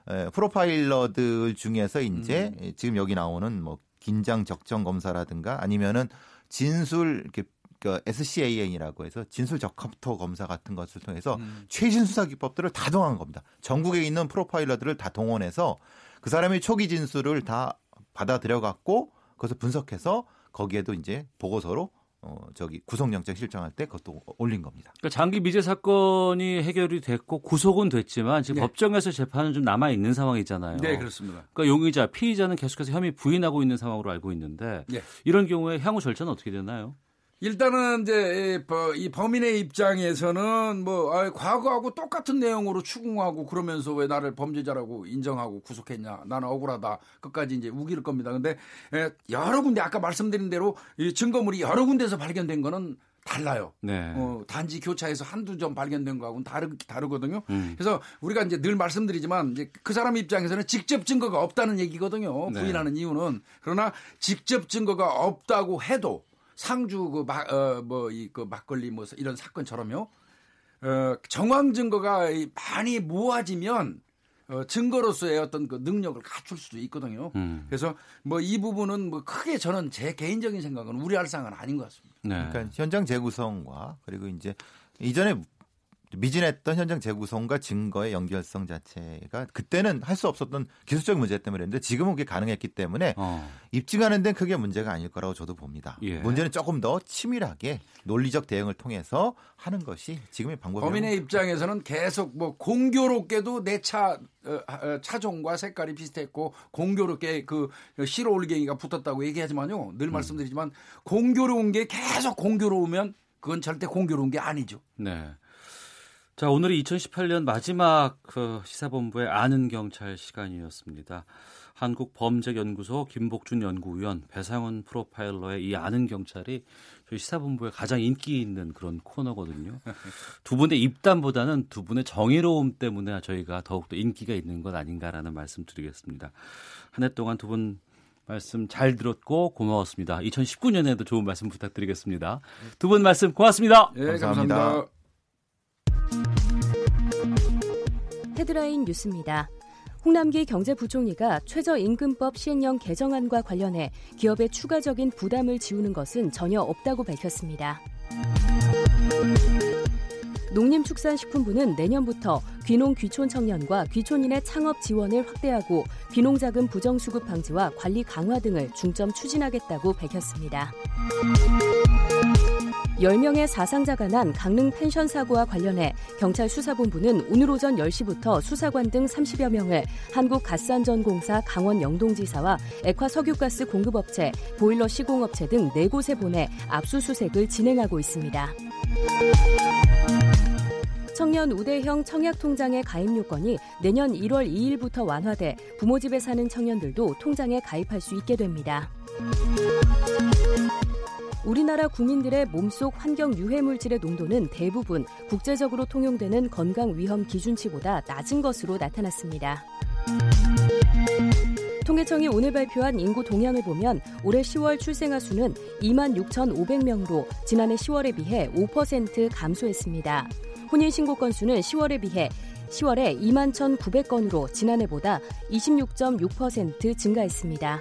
에, 프로파일러들 중에서 이제 음. 지금 여기 나오는 뭐 긴장 적정 검사라든가 아니면은 진술 이렇게 그 SCAN이라고 해서 진술 적합도 검사 같은 것을 통해서 음. 최신 수사 기법들을 다 동원한 겁니다. 전국에 있는 프로파일러들을 다 동원해서 그 사람의 초기 진술을 다 받아들여 갖고 그것을 분석해서 거기에도 이제 보고서로 어 저기 구속영장 실정할 때 그것도 올린 겁니다. 그러니까 장기 미제 사건이 해결이 됐고 구속은 됐지만 지금 네. 법정에서 재판은 좀 남아 있는 상황이잖아요. 네, 그렇습니다. 그러니까 용의자 피의자는 계속해서 혐의 부인하고 있는 상황으로 알고 있는데 네. 이런 경우에 향후 절차는 어떻게 되나요? 일단은 이제 이 범인의 입장에서는 뭐 아, 과거하고 똑같은 내용으로 추궁하고 그러면서 왜 나를 범죄자라고 인정하고 구속했냐 나는 억울하다 끝까지 이제 우길 겁니다. 근데 여러 군데 아까 말씀드린 대로 이 증거물이 여러 군데서 발견된 거는 달라요. 네. 어, 단지 교차에서 한두 점 발견된 거하고는 다르, 다르거든요. 음. 그래서 우리가 이제 늘 말씀드리지만 이제 그 사람 입장에서는 직접 증거가 없다는 얘기거든요. 네. 부인하는 이유는 그러나 직접 증거가 없다고 해도 상주 그 막, 어, 뭐, 이, 그 막걸리 뭐 이런 사건처럼요. 어, 정황 증거가 많이 모아지면 어, 증거로서의 어떤 그 능력을 갖출 수도 있거든요. 음. 그래서 뭐 이 부분은 뭐 크게 저는 제 개인적인 생각은 우려할 사항은 아닌 것 같습니다. 네. 그러니까 현장 재구성과 그리고 이제 이전에 미진했던 현장 재구성과 증거의 연결성 자체가 그때는 할 수 없었던 기술적 문제 때문에 그랬는데 지금은 그게 가능했기 때문에 어. 입증하는 데는 크게 문제가 아닐 거라고 저도 봅니다. 예. 문제는 조금 더 치밀하게 논리적 대응을 통해서 하는 것이 지금의 방법이에요. 범인의 입장에서는 계속 뭐 공교롭게도 내차 어, 어, 차종과 색깔이 비슷했고 공교롭게 그 실어 올갱이가 붙었다고 얘기하지만요. 늘 음. 말씀드리지만 공교로운 게 계속 공교로우면 그건 절대 공교로운 게 아니죠. 네. 자, 오늘이 2018년 마지막 그 시사본부의 아는 경찰 시간이었습니다. 한국범죄연구소 김복준 연구위원, 배상훈 프로파일러의 이 아는 경찰이 저희 시사본부에 가장 인기 있는 그런 코너거든요. 두 분의 입담보다는 두 분의 정의로움 때문에 저희가 더욱더 인기가 있는 것 아닌가라는 말씀 드리겠습니다. 한 해 동안 두 분 말씀 잘 들었고 고마웠습니다. 2019년에도 좋은 말씀 부탁드리겠습니다. 두 분 말씀 고맙습니다. 네, 감사합니다. 감사합니다. 헤드라인 뉴스입니다. 홍남기 경제부총리가 최저임금법 시행령 개정안과 관련해 기업의 추가적인 부담을 지우는 것은 전혀 없다고 밝혔습니다. 농림축산식품부는 내년부터 귀농 귀촌 청년과 귀촌인의 창업 지원을 확대하고 귀농자금 부정수급 방지와 관리 강화 등을 중점 추진하겠다고 밝혔습니다. 10명의 사상자가 난 강릉 펜션 사고와 관련해 경찰 수사본부는 오늘 오전 10시부터 수사관 등 30여 명을 한국가스안전공사 강원 영동지사와 액화 석유가스 공급업체, 보일러 시공업체 등 4곳에 보내 압수수색을 진행하고 있습니다. 청년 우대형 청약통장의 가입 요건이 내년 1월 2일부터 완화돼 부모 집에 사는 청년들도 통장에 가입할 수 있게 됩니다. 우리나라 국민들의 몸속 환경 유해 물질의 농도는 대부분 국제적으로 통용되는 건강 위험 기준치보다 낮은 것으로 나타났습니다. 통계청이 오늘 발표한 인구 동향을 보면 올해 10월 출생아 수는 2만 6,500명으로 지난해 10월에 비해 5% 감소했습니다. 혼인 신고 건수는 10월에 비해 10월에 2만 1,900건으로 지난해보다 26.6% 증가했습니다.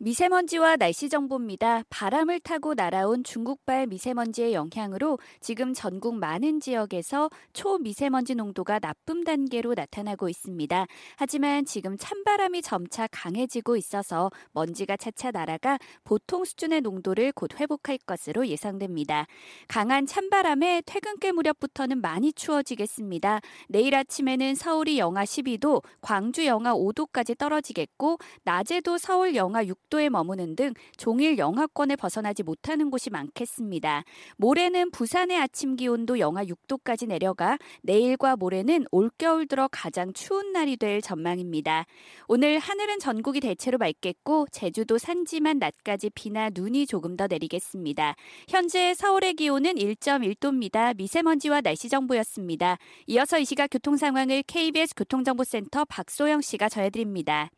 미세먼지와 날씨 정보입니다. 바람을 타고 날아온 중국발 미세먼지의 영향으로 지금 전국 많은 지역에서 초미세먼지 농도가 나쁨 단계로 나타나고 있습니다. 하지만 지금 찬바람이 점차 강해지고 있어서 먼지가 차차 날아가 보통 수준의 농도를 곧 회복할 것으로 예상됩니다. 강한 찬바람에 퇴근길 무렵부터는 많이 추워지겠습니다. 내일 아침에는 서울이 영하 12도, 광주 영하 5도까지 떨어지겠고 낮에도 서울 영하 6도 6도에 머무는 등 종일 영하권에 벗어나지 못하는 곳이 많겠습니다. 모레는 부산의 아침 기온도 영하 6도까지 내려가 내일과 모레는 올겨울 들어 가장 추운 날이 될 전망입니다. 오늘 하늘은 전국이 대체로 맑겠고 제주도 산지만 낮까지 비나 눈이 조금 더 내리겠습니다. 현재 서울의 기온은 1.1도입니다. 미세먼지와 날씨 정보였습니다. 이어서 이 시각 교통 상황을 KBS 교통정보센터 박소영 씨가 전해드립니다.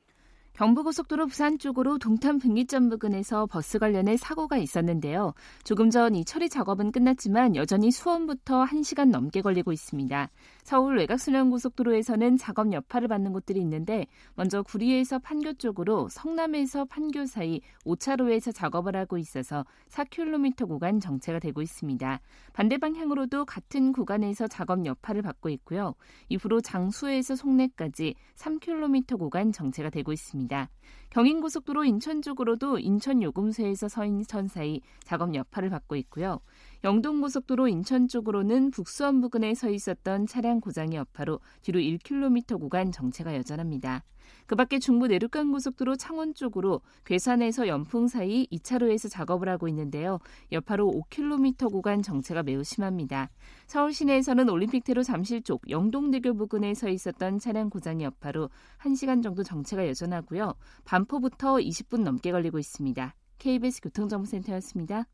경부고속도로 부산 쪽으로 동탄 분기점 부근에서 버스 관련해 사고가 있었는데요. 조금 전 이 처리 작업은 끝났지만 여전히 수원부터 1시간 넘게 걸리고 있습니다. 서울 외곽순환고속도로에서는 작업 여파를 받는 곳들이 있는데 먼저 구리에서 판교 쪽으로 성남에서 판교 사이 5차로에서 작업을 하고 있어서 4km 구간 정체가 되고 있습니다. 반대 방향으로도 같은 구간에서 작업 여파를 받고 있고요. 이후로 장수에서 송내까지 3km 구간 정체가 되고 있습니다. 경인고속도로 인천 쪽으로도 인천 요금소에서 서인천 사이 작업 여파를 받고 있고요. 영동고속도로 인천 쪽으로는 북수원 부근에 서 있었던 차량 고장의 여파로 뒤로 1km 구간 정체가 여전합니다. 그 밖에 중부 내륙간 고속도로 창원 쪽으로 괴산에서 연풍 사이 2차로에서 작업을 하고 있는데요. 여파로 5km 구간 정체가 매우 심합니다. 서울 시내에서는 올림픽대로 잠실 쪽 영동대교 부근에 서 있었던 차량 고장의 여파로 1시간 정도 정체가 여전하고요. 반포부터 20분 넘게 걸리고 있습니다. KBS 교통정보센터였습니다.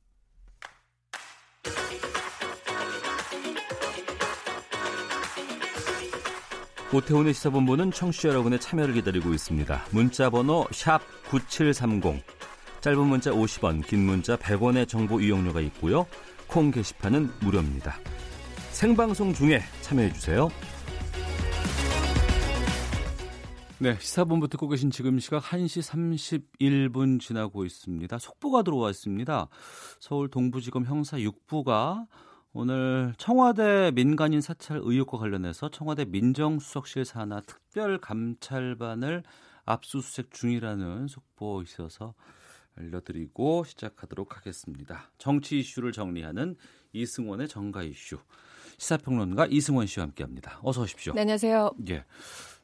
오태훈의 시사본부는 청취자 여러분의 참여를 기다리고 있습니다. 문자 번호 9730. 짧은 문자 50원, 긴 문자 100원의 정보 이용료가 있고요. 콩 게시판은 무료입니다. 생방송 중에 참여해 주세요. 네, 시사본부 듣고 계신 지금 시각 1시 31분 지나고 있습니다. 속보가 들어와 있습니다. 서울 동부지검 형사 6부가 오늘 청와대 민간인 사찰 의혹과 관련해서 청와대 민정수석실 산하 특별감찰반을 압수수색 중이라는 속보 있어서 알려드리고 시작하도록 하겠습니다. 정치 이슈를 정리하는 이승원의 정가 이슈 시사평론가 이승원 씨와 함께합니다. 어서 오십시오. 네, 안녕하세요. 예,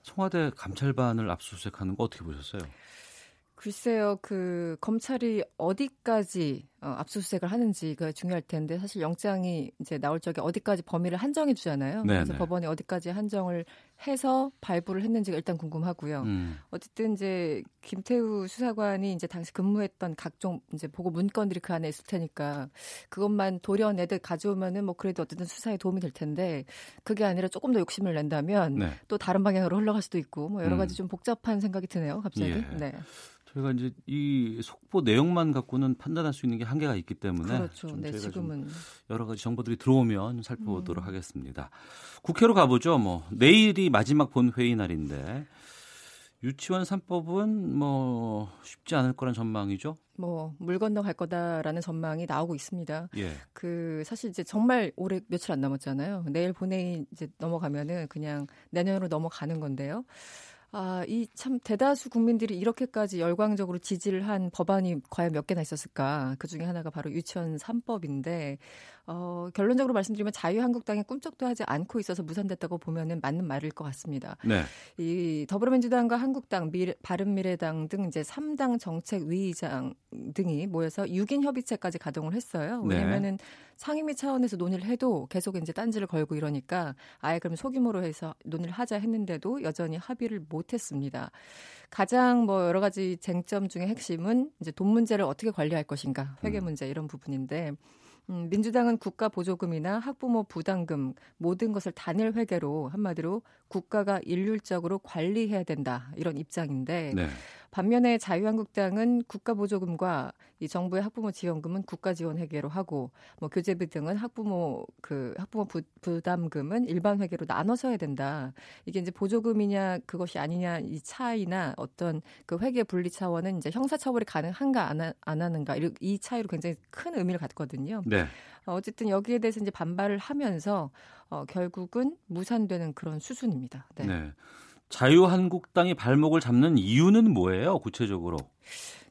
청와대 감찰반을 압수수색하는 거 어떻게 보셨어요? 글쎄요, 그 검찰이 어디까지 어, 압수수색을 하는지가 중요할 텐데 사실 영장이 이제 나올 적에 어디까지 범위를 한정해 주잖아요. 네네. 그래서 법원이 어디까지 한정을 해서 발부를 했는지가 일단 궁금하고요. 음. 어쨌든 이제 김태우 수사관이 이제 당시 근무했던 각종 이제 보고 문건들이 그 안에 있을 테니까 그것만 도려내듯 가져오면은 뭐 그래도 어쨌든 수사에 도움이 될 텐데 그게 아니라 조금 더 욕심을 낸다면 네. 또 다른 방향으로 흘러갈 수도 있고 뭐 여러 음. 가지 좀 복잡한 생각이 드네요. 갑자기. 예. 네. 저희가 이제 이 속보 내용만 갖고는 판단할 수 있는 게 한계가 있기 때문에 그렇죠. 좀 네, 지금은 여러 가지 정보들이 들어오면 살펴보도록 음. 하겠습니다. 국회로 가보죠. 뭐 내일이 마지막 본회의 날인데 유치원 3법은 뭐 쉽지 않을 거란 전망이죠. 뭐 물 건너 갈 거다라는 전망이 나오고 있습니다. 예. 그 사실 이제 정말 올해 며칠 안 남았잖아요. 내일 본회의 이제 넘어가면은 그냥 내년으로 넘어가는 건데요. 아, 이 참 대다수 국민들이 이렇게까지 열광적으로 지지를 한 법안이 과연 몇 개나 있었을까? 그 중에 하나가 바로 유치원 3법인데, 어, 결론적으로 말씀드리면 자유한국당이 꿈쩍도 하지 않고 있어서 무산됐다고 보면은 맞는 말일 것 같습니다. 네. 이 더불어민주당과 한국당, 미래, 바른미래당 등 이제 3당 정책위의장 등이 모여서 6인 협의체까지 가동을 했어요. 네. 왜냐면은 네. 상임위 차원에서 논의를 해도 계속 이제 딴지를 걸고 이러니까 아예 그럼 소규모로 해서 논의를 하자 했는데도 여전히 합의를 못 했습니다. 가장 뭐 여러 가지 쟁점 중에 핵심은 이제 돈 문제를 어떻게 관리할 것인가, 회계 음. 문제 이런 부분인데 음, 민주당은 국가 보조금이나 학부모 부담금 모든 것을 단일 회계로 한마디로 국가가 일률적으로 관리해야 된다 이런 입장인데 네. 반면에 자유한국당은 국가 보조금과 이 정부의 학부모 지원금은 국가 지원 회계로 하고 뭐 교재비 등은 학부모 그 학부모 부, 부담금은 일반 회계로 나눠서 해야 된다. 이게 이제 보조금이냐 그것이 아니냐 이 차이나 어떤 그 회계 분리 차원은 이제 형사 처벌이 가능한가 안, 하, 안 하는가 이 차이로 굉장히 큰 의미를 갖거든요. 네. 어, 어쨌든 여기에 대해서 이제 반발을 하면서 어, 결국은 무산되는 그런 수순입니다. 네. 네. 자유한국당이 발목을 잡는 이유는 뭐예요, 구체적으로?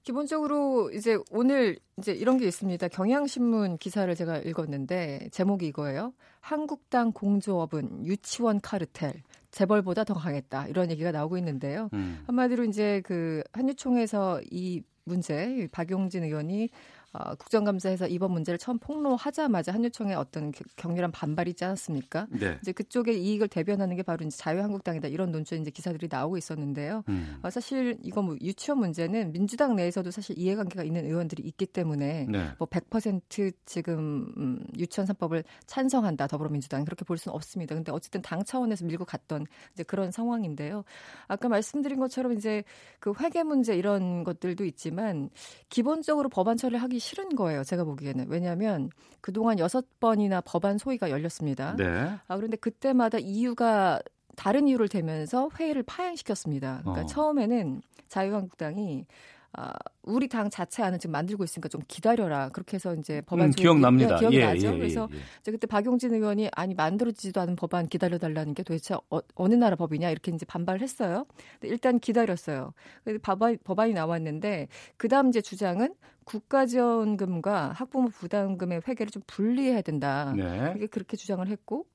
기본적으로 이제 오늘 이제 이런 게 있습니다. 경향신문 기사를 제가 읽었는데 제목이 이거예요. 한국당 공조업은 유치원 카르텔. 재벌보다 더 강했다. 이런 얘기가 나오고 있는데요. 음. 한마디로 이제 그 한유총에서 이 문제 박용진 의원이 어, 국정감사에서 이번 문제를 처음 폭로하자마자 한유총의 어떤 격렬한 반발이 있지 않았습니까? 네. 이제 그쪽의 이익을 대변하는 게 바로 이제 자유한국당이다 이런 논조 이제 기사들이 나오고 있었는데요. 음. 어, 사실 이거 뭐 유치원 문제는 민주당 내에서도 사실 이해관계가 있는 의원들이 있기 때문에 네. 뭐100% 지금 음, 유치원 3법을 찬성한다 더불어민주당 그렇게 볼 수는 없습니다. 근데 어쨌든 당 차원에서 밀고 갔던 이제 그런 상황인데요. 아까 말씀드린 것처럼 이제 그 회계 문제 이런 것들도 있지만 기본적으로 법안 처리를 하기 싫은 거예요. 제가 보기에는. 왜냐하면 그동안 여섯 번이나 법안 소위가 열렸습니다. 네. 아, 그런데 그때마다 이유가 다른 이유를 대면서 회의를 파행시켰습니다. 그러니까 어. 처음에는 자유한국당이 아, 우리 당 자체 안을 지금 만들고 있으니까 좀 기다려라. 그렇게 해서 이제 법안 음, 기억납니다. 기억이 예, 나죠. 예, 예, 그래서 예. 이제 그때 박용진 의원이 아니 만들어지지도 않은 법안 기다려 달라는 게 도대체 어, 느 나라 법이냐 이렇게 이제 반발을 했어요. 일단 기다렸어요. 법안, 법안이 나왔는데 그다음 이제 주장은 국가지원금과 학부모 부담금의 회계를 좀 분리해야 된다. 네. 이게 그렇게 주장을 했고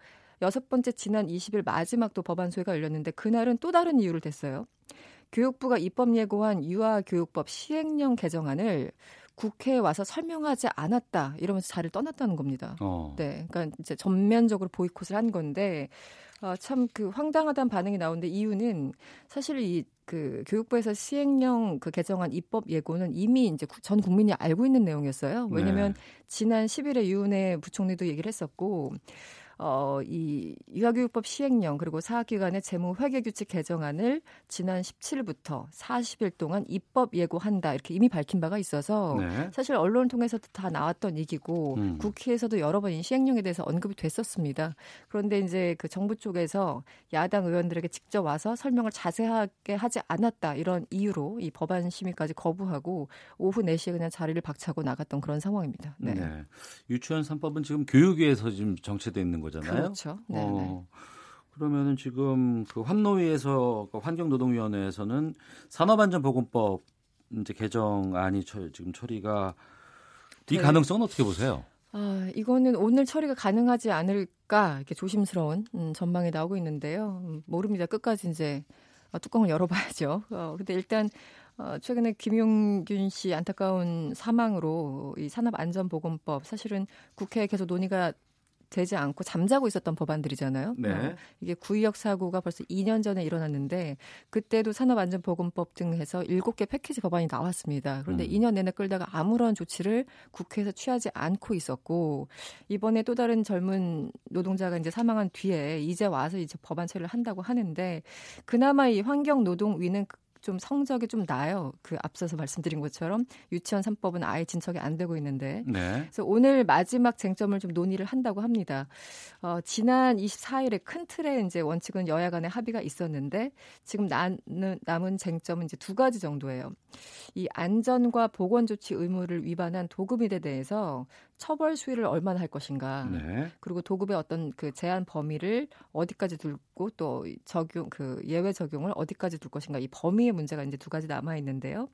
여섯 번째 지난 20일 마지막 또 법안 소위가 열렸는데 그날은 또 다른 이유를 댔어요. 교육부가 입법 예고한 유아교육법 시행령 개정안을 국회에 와서 설명하지 않았다 이러면서 자리를 떠났다는 겁니다. 어. 네, 그러니까 이제 전면적으로 보이콧을 한 건데 어, 참그 황당하다는 반응이 나오는데 이유는 사실 이 그 교육부에서 시행령 그 개정안 입법 예고는 이미 이제 전 국민이 알고 있는 내용이었어요. 왜냐하면 네. 지난 10일에 유은혜 부총리도 얘기를 했었고 어, 이 유아교육법 시행령 그리고 사학기관의 재무 회계 규칙 개정안을 지난 17일부터 40일 동안 입법 예고한다 이렇게 이미 밝힌 바가 있어서 네. 사실 언론을 통해서도 다 나왔던 얘기고 음. 국회에서도 여러 번 이 시행령에 대해서 언급이 됐었습니다. 그런데 이제 그 정부 쪽에서 야당 의원들에게 직접 와서 설명을 자세하게 하지 않았다 이런 이유로 이 법안 심의까지 거부하고 오후 4시에 그냥 자리를 박차고 나갔던 그런 상황입니다. 네. 네. 유치원 3법은 지금 교육위에서 지금 정체돼 있는 거 잖아요. 그렇죠. 네. 어, 그러면은 지금 그 환노위에서 그 환경노동위원회에서는 산업안전보건법 이제 개정안이 처, 지금 처리가 이 네. 가능성은 어떻게 보세요? 아, 이거는 오늘 처리가 가능하지 않을까 이렇게 조심스러운 음, 전망이 나오고 있는데요. 음, 모릅니다. 끝까지 이제 어, 뚜껑을 열어봐야죠. 어, 근데 일단 어, 최근에 김용균 씨 안타까운 사망으로 이 산업안전보건법 사실은 국회에 계속 논의가 되지 않고 잠자고 있었던 법안들이잖아요. 네. 어, 이게 구의역 사고가 벌써 2년 전에 일어났는데 그때도 산업안전보건법 등 해서 7개 패키지 법안이 나왔습니다. 그런데 음. 2년 내내 끌다가 아무런 조치를 국회에서 취하지 않고 있었고 이번에 또 다른 젊은 노동자가 이제 사망한 뒤에 이제 와서 이제 법안 처리를 한다고 하는데 그나마 이 환경노동위는 좀 성적이 좀 나요. 그 앞서서 말씀드린 것처럼 유치원 3법은 아예 진척이 안 되고 있는데. 네. 그래서 오늘 마지막 쟁점을 좀 논의를 한다고 합니다. 어, 지난 24일에 큰 틀에 이제 원칙은 여야 간의 합의가 있었는데 지금 남은, 남은 쟁점은 이제 두 가지 정도예요. 이 안전과 보건 조치 의무를 위반한 도급일에 대해서 처벌 수위를 얼마나 할 것인가. 네. 그리고 도급의 어떤 그 제한 범위를 어디까지 둘고 또 적용 그 예외 적용을 어디까지 둘 것인가. 이 범위의 문제가 이제 두 가지 남아 있는데요.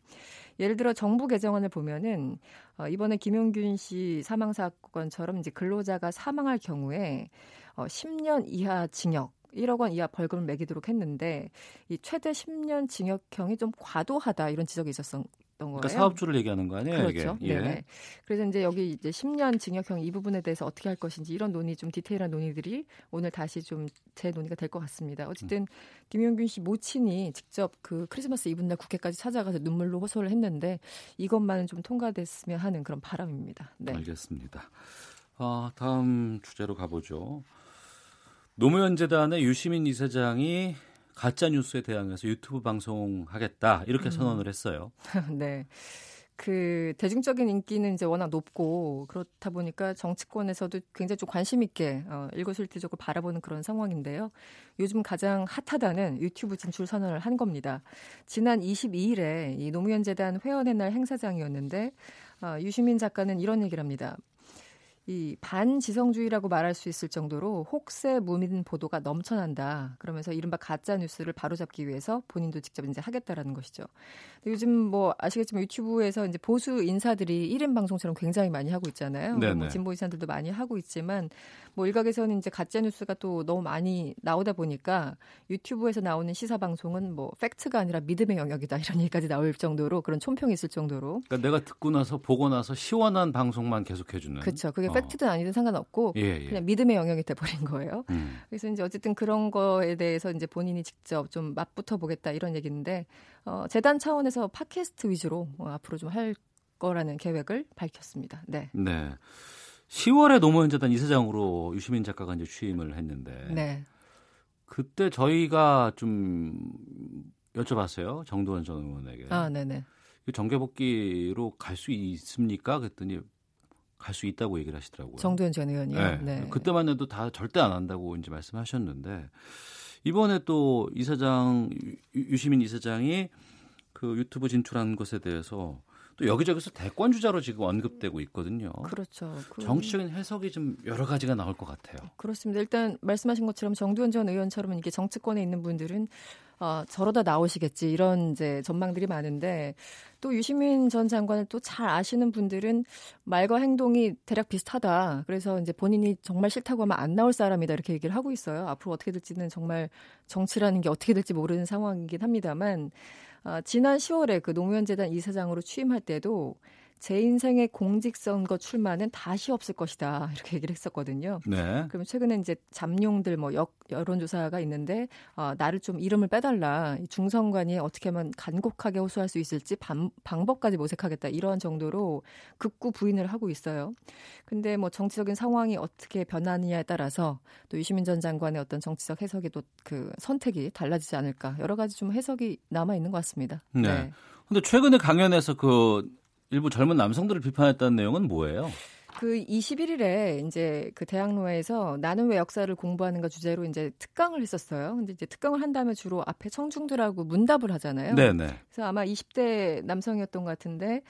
예를 들어 정부 개정안을 보면은 어, 이번에 김용균 씨 사망 사건처럼 이제 근로자가 사망할 경우에 어 10년 이하 징역 1억 원 이하 벌금을 매기도록 했는데 이 최대 10년 징역형이 좀 과도하다 이런 지적이 있었던 거예요. 그러니까 사업주를 얘기하는 거 아니에요? 그렇죠. 이게? 예. 그래서 이제 여기 이제 10년 징역형 이 부분에 대해서 어떻게 할 것인지 이런 논의 좀 디테일한 논의들이 오늘 다시 좀 재논의가 될 것 같습니다. 어쨌든 음. 김용균 씨 모친이 직접 그 크리스마스 이브날 국회까지 찾아가서 눈물로 호소를 했는데 이것만은 좀 통과됐으면 하는 그런 바람입니다. 네. 알겠습니다. 아, 다음 주제로 가보죠. 노무현 재단의 유시민 이사장이 가짜 뉴스에 대항해서 유튜브 방송하겠다 이렇게 음. 선언을 했어요. 네. 그 대중적인 인기는 이제 워낙 높고 그렇다 보니까 정치권에서도 굉장히 좀 관심 있게 어, 일거수일투족을 바라보는 그런 상황인데요. 요즘 가장 핫하다는 유튜브 진출 선언을 한 겁니다. 지난 22일에 이 노무현 재단 회원의 날 행사장이었는데 어, 유시민 작가는 이런 얘기를 합니다. 이 반지성주의라고 말할 수 있을 정도로 혹세 무민 보도가 넘쳐난다. 그러면서 이른바 가짜 뉴스를 바로잡기 위해서 본인도 직접 이제 하겠다라는 것이죠. 요즘 뭐 아시겠지만 유튜브에서 이제 보수 인사들이 1인 방송처럼 굉장히 많이 하고 있잖아요. 뭐 진보 인사들도 많이 하고 있지만 뭐 일각에서는 이제 가짜 뉴스가 또 너무 많이 나오다 보니까 유튜브에서 나오는 시사 방송은 뭐 팩트가 아니라 믿음의 영역이다 이런 얘기까지 나올 정도로 그런 촌평이 있을 정도로. 그러니까 내가 듣고 나서 보고 나서 시원한 방송만 계속해 주는. 그렇죠. 그게 어. 팩트든 아니든 상관없고 예, 예. 그냥 믿음의 영역이 돼 버린 거예요. 음. 그래서 이제 어쨌든 그런 거에 대해서 이제 본인이 직접 좀 맛부터 보겠다 이런 얘기인데 어, 재단 차원에서 팟캐스트 위주로 어, 앞으로 좀 할 거라는 계획을 밝혔습니다. 네. 네. 10월에 노무현 재단 이사장으로 유시민 작가가 이제 취임을 했는데 네. 그때 저희가 좀 여쭤봤어요 정두원 전 의원에게. 아, 네네. 정계 복귀로 갈 수 있습니까? 그랬더니 갈 수 있다고 얘기를 하시더라고요. 정두원 전 의원이요. 네. 네. 그때만 해도 다 절대 안 한다고 이제 말씀하셨는데 이번에 또 이사장 유시민 이사장이 그 유튜브 진출한 것에 대해서 또 여기저기서 대권 주자로 지금 언급되고 있거든요. 그렇죠. 그... 정치적인 해석이 좀 여러 가지가 나올 것 같아요. 그렇습니다. 일단 말씀하신 것처럼 정두원 전 의원처럼 이게 정치권에 있는 분들은 어, 저러다 나오시겠지 이런 이제 전망들이 많은데 또 유시민 전 장관을 또 잘 아시는 분들은 말과 행동이 대략 비슷하다. 그래서 이제 본인이 정말 싫다고 하면 안 나올 사람이다 이렇게 얘기를 하고 있어요. 앞으로 어떻게 될지는 정말 정치라는 게 어떻게 될지 모르는 상황이긴 합니다만 어, 지난 10월에 그 노무현 재단 이사장으로 취임할 때도 제 인생의 공직선거 출마는 다시 없을 것이다 이렇게 얘기를 했었거든요. 네. 그러면 최근에 이제 잠룡들 뭐 역, 여론조사가 있는데 어, 나를 좀 이름을 빼달라 중선관위 어떻게 하면 간곡하게 호소할 수 있을지 방, 방법까지 모색하겠다 이런 정도로 극구 부인을 하고 있어요. 근데 뭐 정치적인 상황이 어떻게 변하느냐에 따라서 또 유시민 전 장관의 어떤 정치적 해석이 또 그 선택이 달라지지 않을까 여러 가지 좀 해석이 남아 있는 것 같습니다. 네. 네. 근데 최근에 강연에서 그 일부 젊은 남성들을 비판했다는 내용은 뭐예요? 그 21일에 이제 그 대학로에서 나는 왜 역사를 공부하는가 주제로 이제 특강을 했었어요. 근데 이제 특강을 한 다음에 주로 앞에 청중들하고 문답을 하잖아요. 네네. 그래서 아마 20대 남성이었던 것 같은데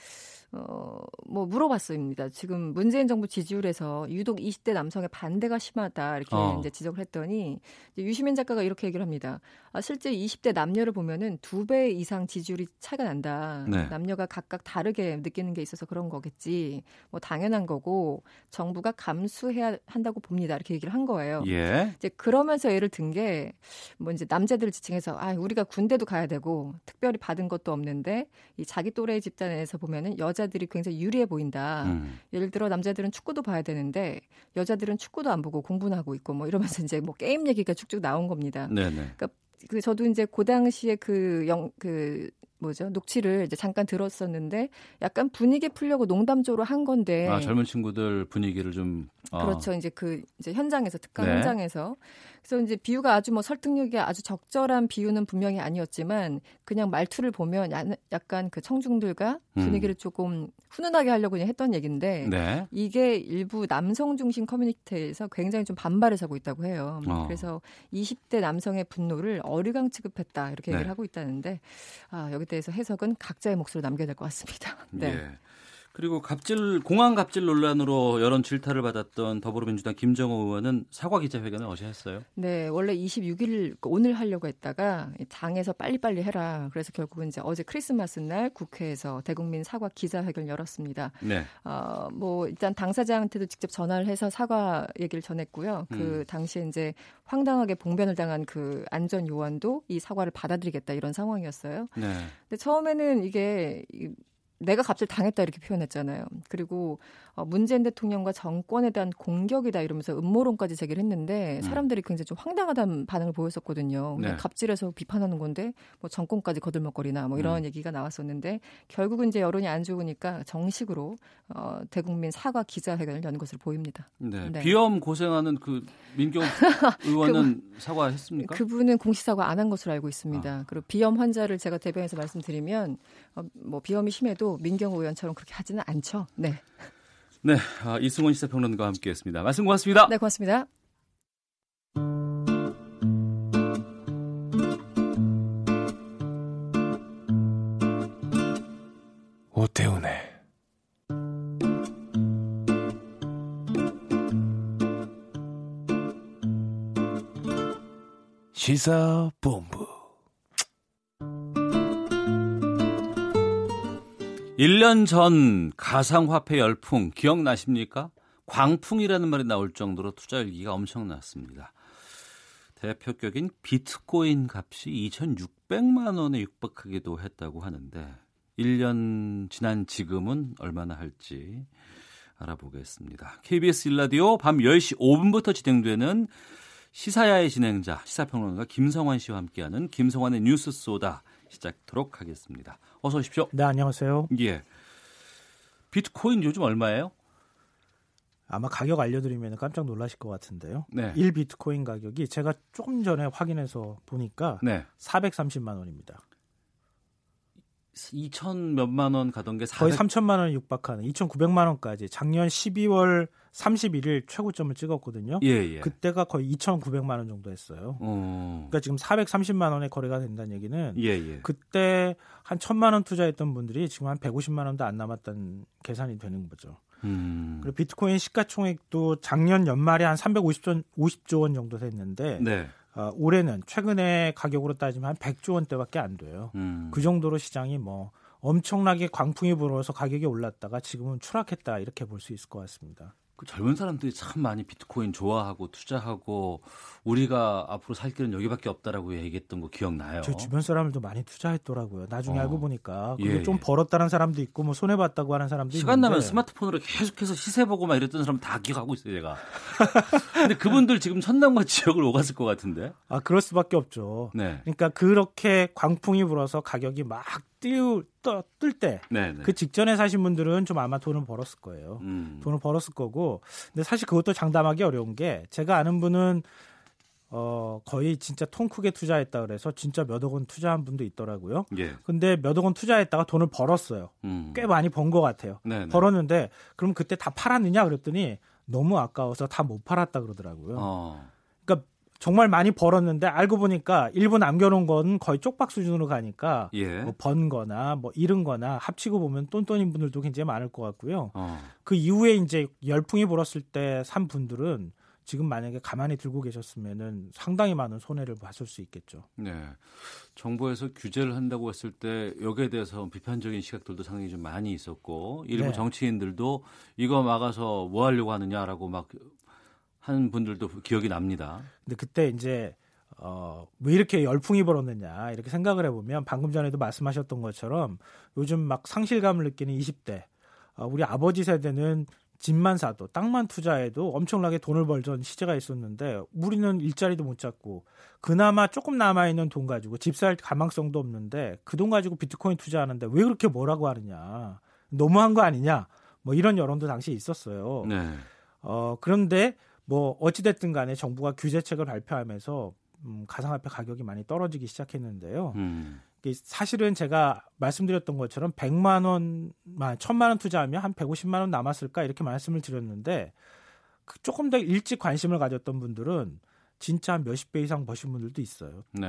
어, 뭐 물어봤습니다. 지금 문재인 정부 지지율에서 유독 20대 남성의 반대가 심하다 이렇게 어. 이제 지적을 했더니 이제 유시민 작가가 이렇게 얘기를 합니다. 아, 실제 20대 남녀를 보면은 두 배 이상 지지율이 차이가 난다. 네. 남녀가 각각 다르게 느끼는 게 있어서 그런 거겠지. 뭐 당연한 거고 정부가 감수해야 한다고 봅니다. 이렇게 얘기를 한 거예요. 예. 이제 그러면서 예를 든 게 뭐 이제 남자들을 지칭해서 아 우리가 군대도 가야 되고 특별히 받은 것도 없는데 이 자기 또래 집단에서 보면은 여자 여자들이 굉장히 유리해 보인다. 음. 예를 들어 남자들은 축구도 봐야 되는데 여자들은 축구도 안 보고 공부나 하고 있고 뭐 이러면서 이제 뭐 게임 얘기가 쭉쭉 나온 겁니다. 네네. 그러니까 그 저도 이제 그 당시에 그 영 그 뭐죠 녹취를 이제 잠깐 들었었는데 약간 분위기 풀려고 농담조로 한 건데 아 젊은 친구들 분위기를 좀 어. 그렇죠 이제 그 이제 현장에서 특강 네. 현장에서 그래서 이제 비유가 아주 뭐 설득력이 아주 적절한 비유는 분명히 아니었지만 그냥 말투를 보면 약간 그 청중들과 음. 분위기를 음. 조금 훈훈하게 하려고 그냥 했던 얘기인데 네. 이게 일부 남성 중심 커뮤니티에서 굉장히 좀 반발을 사고 있다고 해요. 어. 그래서 20대 남성의 분노를 어리광 취급했다 이렇게 얘기를 네. 하고 있다는데 아, 여기 대해서 해석은 각자의 몫으로 남겨야 될 것 같습니다. 네. 예. 그리고 갑질 공항 갑질 논란으로 여론 질타를 받았던 더불어민주당 김정호 의원은 사과 기자회견을 어제 했어요. 네, 원래 26일 오늘 하려고 했다가 당에서 빨리빨리 해라. 그래서 결국은 이제 어제 크리스마스 날 국회에서 대국민 사과 기자회견을 열었습니다. 네. 어, 뭐 일단 당사자한테도 직접 전화를 해서 사과 얘기를 전했고요. 그 음. 당시에 이제 황당하게 봉변을 당한 그 안전 요원도 이 사과를 받아들이겠다 이런 상황이었어요. 네. 근데 처음에는 이게 내가 값을 당했다 이렇게 표현했잖아요. 그리고 어, 문재인 대통령과 정권에 대한 공격이다 이러면서 음모론까지 제기를 했는데 음. 사람들이 굉장히 좀 황당하다는 반응을 보였었거든요. 네. 갑질해서 비판하는 건데 뭐 정권까지 거들먹거리나 뭐 이런 음. 얘기가 나왔었는데 결국은 이제 여론이 안 좋으니까 정식으로 어, 대국민 사과 기자회견을 연 것으로 보입니다. 네. 네. 비염 고생하는 그 민경 의원은 그, 사과했습니까? 그분은 공식 사과 안 한 것으로 알고 있습니다. 아. 그리고 비염 환자를 제가 대변해서 말씀드리면 어, 뭐 비염이 심해도 민경 의원처럼 그렇게 하지는 않죠. 네. 네, 아, 이승원 시사평론가와 함께했습니다. 말씀 고맙습니다. 네, 고맙습니다. 오태훈의 시사본부 1년 전 가상화폐 열풍 기억나십니까? 광풍이라는 말이 나올 정도로 투자 열기가 엄청났습니다. 대표격인 비트코인 값이 2,600만 원에 육박하기도 했다고 하는데 1년 지난 지금은 얼마나 할지 알아보겠습니다. KBS 일라디오 밤 10시 5분부터 진행되는 시사야의 진행자 시사평론가 김성환 씨와 함께하는 김성환의 뉴스 소다 시작하도록 하겠습니다. 어서 오십시오. 네, 안녕하세요. 예. 비트코인 요즘 얼마예요? 아마 가격 알려드리면 깜짝 놀라실 것 같은데요. 네. 1 비트코인 가격이 제가 조금 전에 확인해서 보니까 네. 430만 원입니다. 2천 몇만 원 가던 게 400... 거의 3천만 원 육박하는 2,900만 원까지 작년 12월 31일 최고점을 찍었거든요. 예, 예. 그때가 거의 2,900만 원 정도 했어요. 어... 그러니까 지금 430만 원에 거래가 된다는 얘기는 예, 예. 그때 한 1천만 원 투자했던 분들이 지금 한 150만 원도 안 남았다는 계산이 되는 거죠. 음... 그리고 비트코인 시가총액도 작년 연말에 한 350조 50조 원 정도 됐는데 네. 어, 올해는 최근에 가격으로 따지면 한 100조 원대밖에 안 돼요. 음. 그 정도로 시장이 뭐 엄청나게 광풍이 불어서 가격이 올랐다가 지금은 추락했다 이렇게 볼 수 있을 것 같습니다. 그 젊은 사람들이 참 많이 비트코인 좋아하고 투자하고 우리가 앞으로 살 길은 여기밖에 없다라고 얘기했던 거 기억나요? 저 주변 사람들도 많이 투자했더라고요. 나중에 어. 알고 보니까 그게 예, 좀 예. 벌었다는 사람도 있고 뭐 손해 봤다고 하는 사람도 시간 있는데. 나면 스마트폰으로 계속해서 시세 보고 막 이랬던 사람 다 기억하고 있어요, 제가. 근데 그분들 지금 천당과 지역을 오갔을 것 같은데. 아, 그럴 수밖에 없죠. 네. 그러니까 그렇게 광풍이 불어서 가격이 막 띄우 뜰때 그 직전에 사신 분들은 좀 아마 돈을 벌었을 거예요. 음. 돈을 벌었을 거고. 근데 사실 그것도 장담하기 어려운 게 제가 아는 분은 어, 거의 진짜 통 크게 투자했다 그래서 진짜 몇억 원 투자한 분도 있더라고요. 예. 근데 몇억 원 투자했다가 돈을 벌었어요. 음. 꽤 많이 번 것 같아요. 네네. 벌었는데 그럼 그때 다 팔았느냐 그랬더니 너무 아까워서 다 못 팔았다 그러더라고요. 어. 정말 많이 벌었는데 알고 보니까 일부 남겨놓은 건 거의 쪽박 수준으로 가니까 예. 뭐 번거나 뭐 잃은 거나 합치고 보면 똔똔인 분들도 굉장히 많을 것 같고요. 어. 그 이후에 이제 열풍이 불었을 때 산 분들은 지금 만약에 가만히 들고 계셨으면은 상당히 많은 손해를 봤을 수 있겠죠. 네. 정부에서 규제를 한다고 했을 때 여기에 대해서 비판적인 시각들도 상당히 좀 많이 있었고 일부 네. 정치인들도 이거 막아서 뭐 하려고 하느냐라고 막 한 분들도 기억이 납니다. 근데 그때 이제 어, 왜 이렇게 열풍이 불었느냐 이렇게 생각을 해보면 방금 전에도 말씀하셨던 것처럼 요즘 막 상실감을 느끼는 20대 어, 우리 아버지 세대는 집만 사도 땅만 투자해도 엄청나게 돈을 벌던 시대가 있었는데 우리는 일자리도 못 잡고 그나마 조금 남아 있는 돈 가지고 집 살 가망성도 없는데 그 돈 가지고 비트코인 투자하는데 왜 그렇게 뭐라고 하느냐 너무한 거 아니냐 뭐 이런 여론도 당시 에 있었어요. 네. 어 그런데 뭐 어찌됐든 간에 정부가 규제책을 발표하면서 음, 가상화폐 가격이 많이 떨어지기 시작했는데요. 음. 사실은 제가 말씀드렸던 것처럼 100만 원, 1000만 원 투자하면 한 150만 원 남았을까 이렇게 말씀을 드렸는데 그 조금 더 일찍 관심을 가졌던 분들은 진짜 한 몇십 배 이상 버신 분들도 있어요. 네.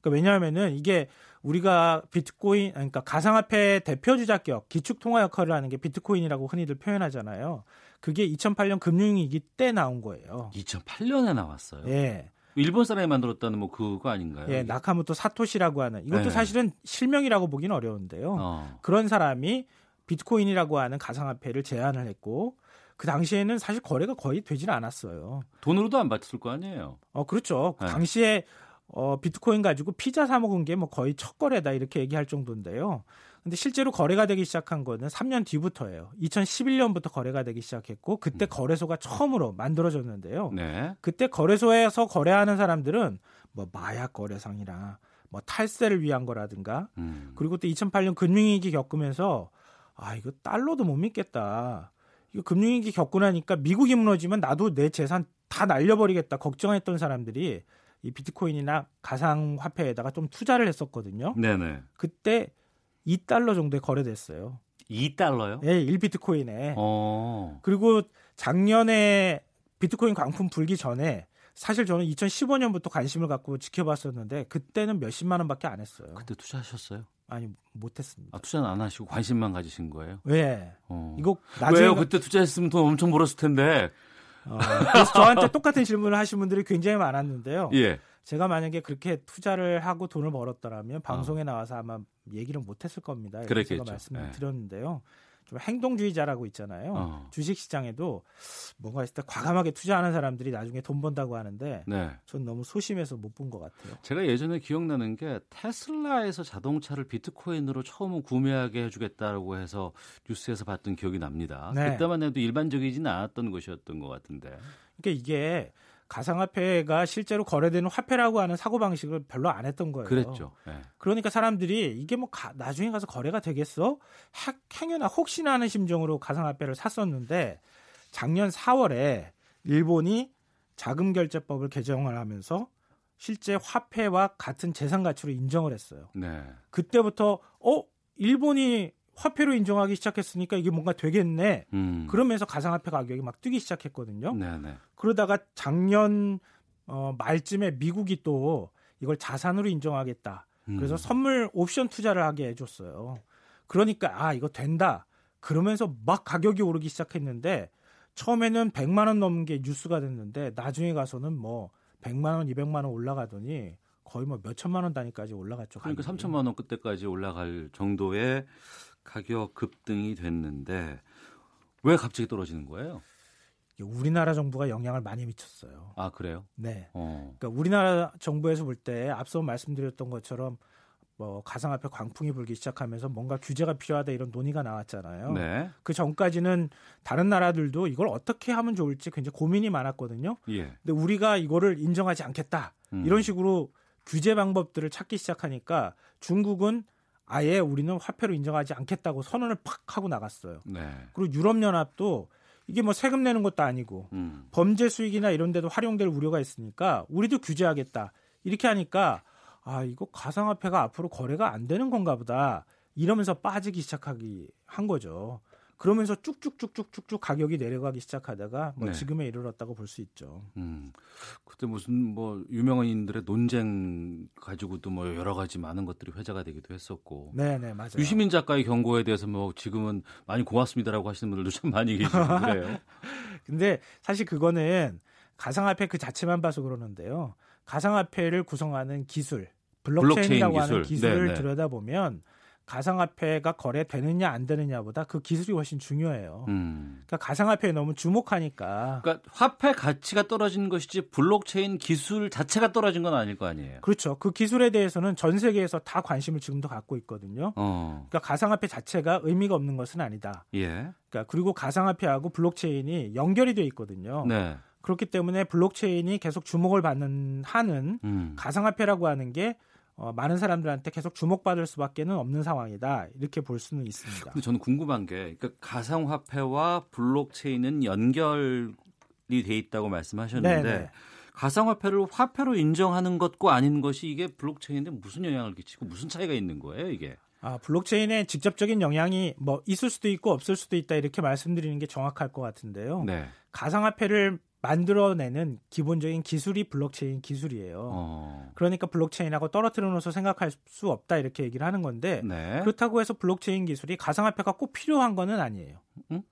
그러니까 왜냐하면은 이게 우리가 비트코인, 그러니까 가상화폐 대표 주자격 기축 통화 역할을 하는 게 비트코인이라고 흔히들 표현하잖아요. 그게 2008년 금융위기 때 나온 거예요. 2008년에 나왔어요. 예. 일본 사람이 만들었다는 뭐 그거 아닌가요? 예, 나카모토 사토시라고 하는 이것도 네. 사실은 실명이라고 보기는 어려운데요. 어. 그런 사람이 비트코인이라고 하는 가상화폐를 제안을 했고 그 당시에는 사실 거래가 거의 되질 않았어요. 돈으로도 안 받았을 거 아니에요? 어, 그렇죠. 그 네. 당시에 어, 비트코인 가지고 피자 사 먹은 게 뭐 거의 첫 거래다 이렇게 얘기할 정도인데요. 근데 실제로 거래가 되기 시작한 거는 3년 뒤부터예요. 2011년부터 거래가 되기 시작했고 그때 음. 거래소가 처음으로 만들어졌는데요. 네. 그때 거래소에서 거래하는 사람들은 뭐 마약 거래상이라 뭐 탈세를 위한 거라든가 음. 그리고 또 2008년 금융위기 겪으면서 아 이거 달러도 못 믿겠다. 이거 금융위기 겪고 나니까 미국이 무너지면 나도 내 재산 다 날려버리겠다 걱정했던 사람들이 이 비트코인이나 가상화폐에다가 좀 투자를 했었거든요. 네네. 그때 2달러 정도에 거래됐어요. 2달러요? 네, 1비트코인에. 어. 그리고 작년에 비트코인 광풍 불기 전에 사실 저는 2015년부터 관심을 갖고 지켜봤었는데 그때는 몇십만 원밖에 안 했어요. 그때 투자하셨어요? 아니 못했습니다. 아, 투자는 안 하시고 관심만 가지신 거예요? 네. 어. 이거 나중에 왜요? 그때 투자했으면 돈 엄청 벌었을 텐데. 어, 그래서 저한테 똑같은 질문을 하신 분들이 굉장히 많았는데요. 예. 제가 만약에 그렇게 투자를 하고 돈을 벌었더라면 방송에 어. 나와서 아마 얘기를 못했을 겁니다. 그랬겠죠. 제가 말씀을 네. 드렸는데요. 좀 행동주의자라고 있잖아요. 어. 주식 시장에도 뭔가 있을 때 과감하게 투자하는 사람들이 나중에 돈 번다고 하는데 네. 전 너무 소심해서 못 본 것 같아요. 제가 예전에 기억나는 게 테슬라에서 자동차를 비트코인으로 처음 구매하게 해주겠다고 해서 뉴스에서 봤던 기억이 납니다. 네. 그때만 해도 일반적이지는 않았던 것이었던 것 같은데. 그러니까 이게 가상화폐가 실제로 거래되는 화폐라고 하는 사고 방식을 별로 안 했던 거예요. 그랬죠. 네. 그러니까 사람들이 이게 뭐 가, 나중에 가서 거래가 되겠어? 학, 행여나 혹시나 하는 심정으로 가상화폐를 샀었는데 작년 4월에 일본이 자금 결제법을 개정을 하면서 실제 화폐와 같은 재산 가치로 인정을 했어요. 네. 그때부터 어 일본이 화폐로 인정하기 시작했으니까 이게 뭔가 되겠네. 음. 그러면서 가상화폐 가격이 막 뛰기 시작했거든요. 네네. 그러다가 작년 어, 말쯤에 미국이 또 이걸 자산으로 인정하겠다. 그래서 음. 선물 옵션 투자를 하게 해줬어요. 그러니까 아 이거 된다. 그러면서 막 가격이 오르기 시작했는데 처음에는 100만 원 넘는 게 뉴스가 됐는데 나중에 가서는 뭐 100만 원, 200만 원 올라가더니 거의 뭐 몇천만 원 단위까지 올라갔죠. 그러니까 가격이. 3천만 원 그때까지 올라갈 정도의 가격 급등이 됐는데 왜 갑자기 떨어지는 거예요? 우리나라 정부가 영향을 많이 미쳤어요. 아 그래요? 네. 어. 그러니까 우리나라 정부에서 볼 때 앞서 말씀드렸던 것처럼 뭐 가상화폐 광풍이 불기 시작하면서 뭔가 규제가 필요하다 이런 논의가 나왔잖아요. 네. 그 전까지는 다른 나라들도 이걸 어떻게 하면 좋을지 굉장히 고민이 많았거든요. 예. 근데 우리가 이거를 인정하지 않겠다 음. 이런 식으로 규제 방법들을 찾기 시작하니까 중국은 아예 우리는 화폐로 인정하지 않겠다고 선언을 팍 하고 나갔어요. 네. 그리고 유럽 연합도 이게 뭐 세금 내는 것도 아니고 음. 범죄 수익이나 이런 데도 활용될 우려가 있으니까 우리도 규제하겠다. 이렇게 하니까 아, 이거 가상화폐가 앞으로 거래가 안 되는 건가 보다. 이러면서 빠지기 시작하기 한 거죠. 그러면서 쭉쭉쭉쭉쭉쭉 가격이 내려가기 시작하다가 뭐 네. 지금에 이르렀다고 볼 수 있죠. 음. 그때 무슨 뭐 유명인들의 논쟁 가지고도 뭐 여러 가지 많은 것들이 회자가 되기도 했었고. 네, 네, 맞아요. 유시민 작가의 경고에 대해서 뭐 지금은 많이 고맙습니다라고 하시는 분들도 참 많이 계시고 그래요. 근데 사실 그거는 가상화폐 그 자체만 봐서 그러는데요. 가상화폐를 구성하는 기술, 블록체인이라고 블록체인 하는 기술. 을 들여다보면 가상화폐가 거래되느냐 안 되느냐보다 그 기술이 훨씬 중요해요. 음. 그러니까 가상화폐에 너무 주목하니까. 그러니까 화폐 가치가 떨어진 것이지 블록체인 기술 자체가 떨어진 건 아닐 거 아니에요. 그렇죠. 그 기술에 대해서는 전 세계에서 다 관심을 지금도 갖고 있거든요. 어. 그러니까 가상화폐 자체가 의미가 없는 것은 아니다. 예. 그러니까 그리고 가상화폐하고 블록체인이 연결이 돼 있거든요. 네. 그렇기 때문에 블록체인이 계속 주목을 받는 한은 음. 가상화폐라고 하는 게 어, 많은 사람들한테 계속 주목받을 수밖에는 없는 상황이다 이렇게 볼 수는 있습니다. 근데 저는 궁금한 게 그러니까 가상화폐와 블록체인은 연결이 돼 있다고 말씀하셨는데 네네. 네. 가상화폐를 화폐로 인정하는 것과 아닌 것이 이게 블록체인에 무슨 영향을 끼치고 무슨 차이가 있는 거예요 이게? 아, 블록체인에 직접적인 영향이 뭐 있을 수도 있고 없을 수도 있다 이렇게 말씀드리는 게 정확할 것 같은데요. 네. 가상화폐를 만들어내는 기본적인 기술이 블록체인 기술이에요. 어. 그러니까 블록체인하고 떨어뜨려 놓아서 생각할 수 없다 이렇게 얘기를 하는 건데 네. 그렇다고 해서 블록체인 기술이 가상화폐가 꼭 필요한 거는 아니에요. 음?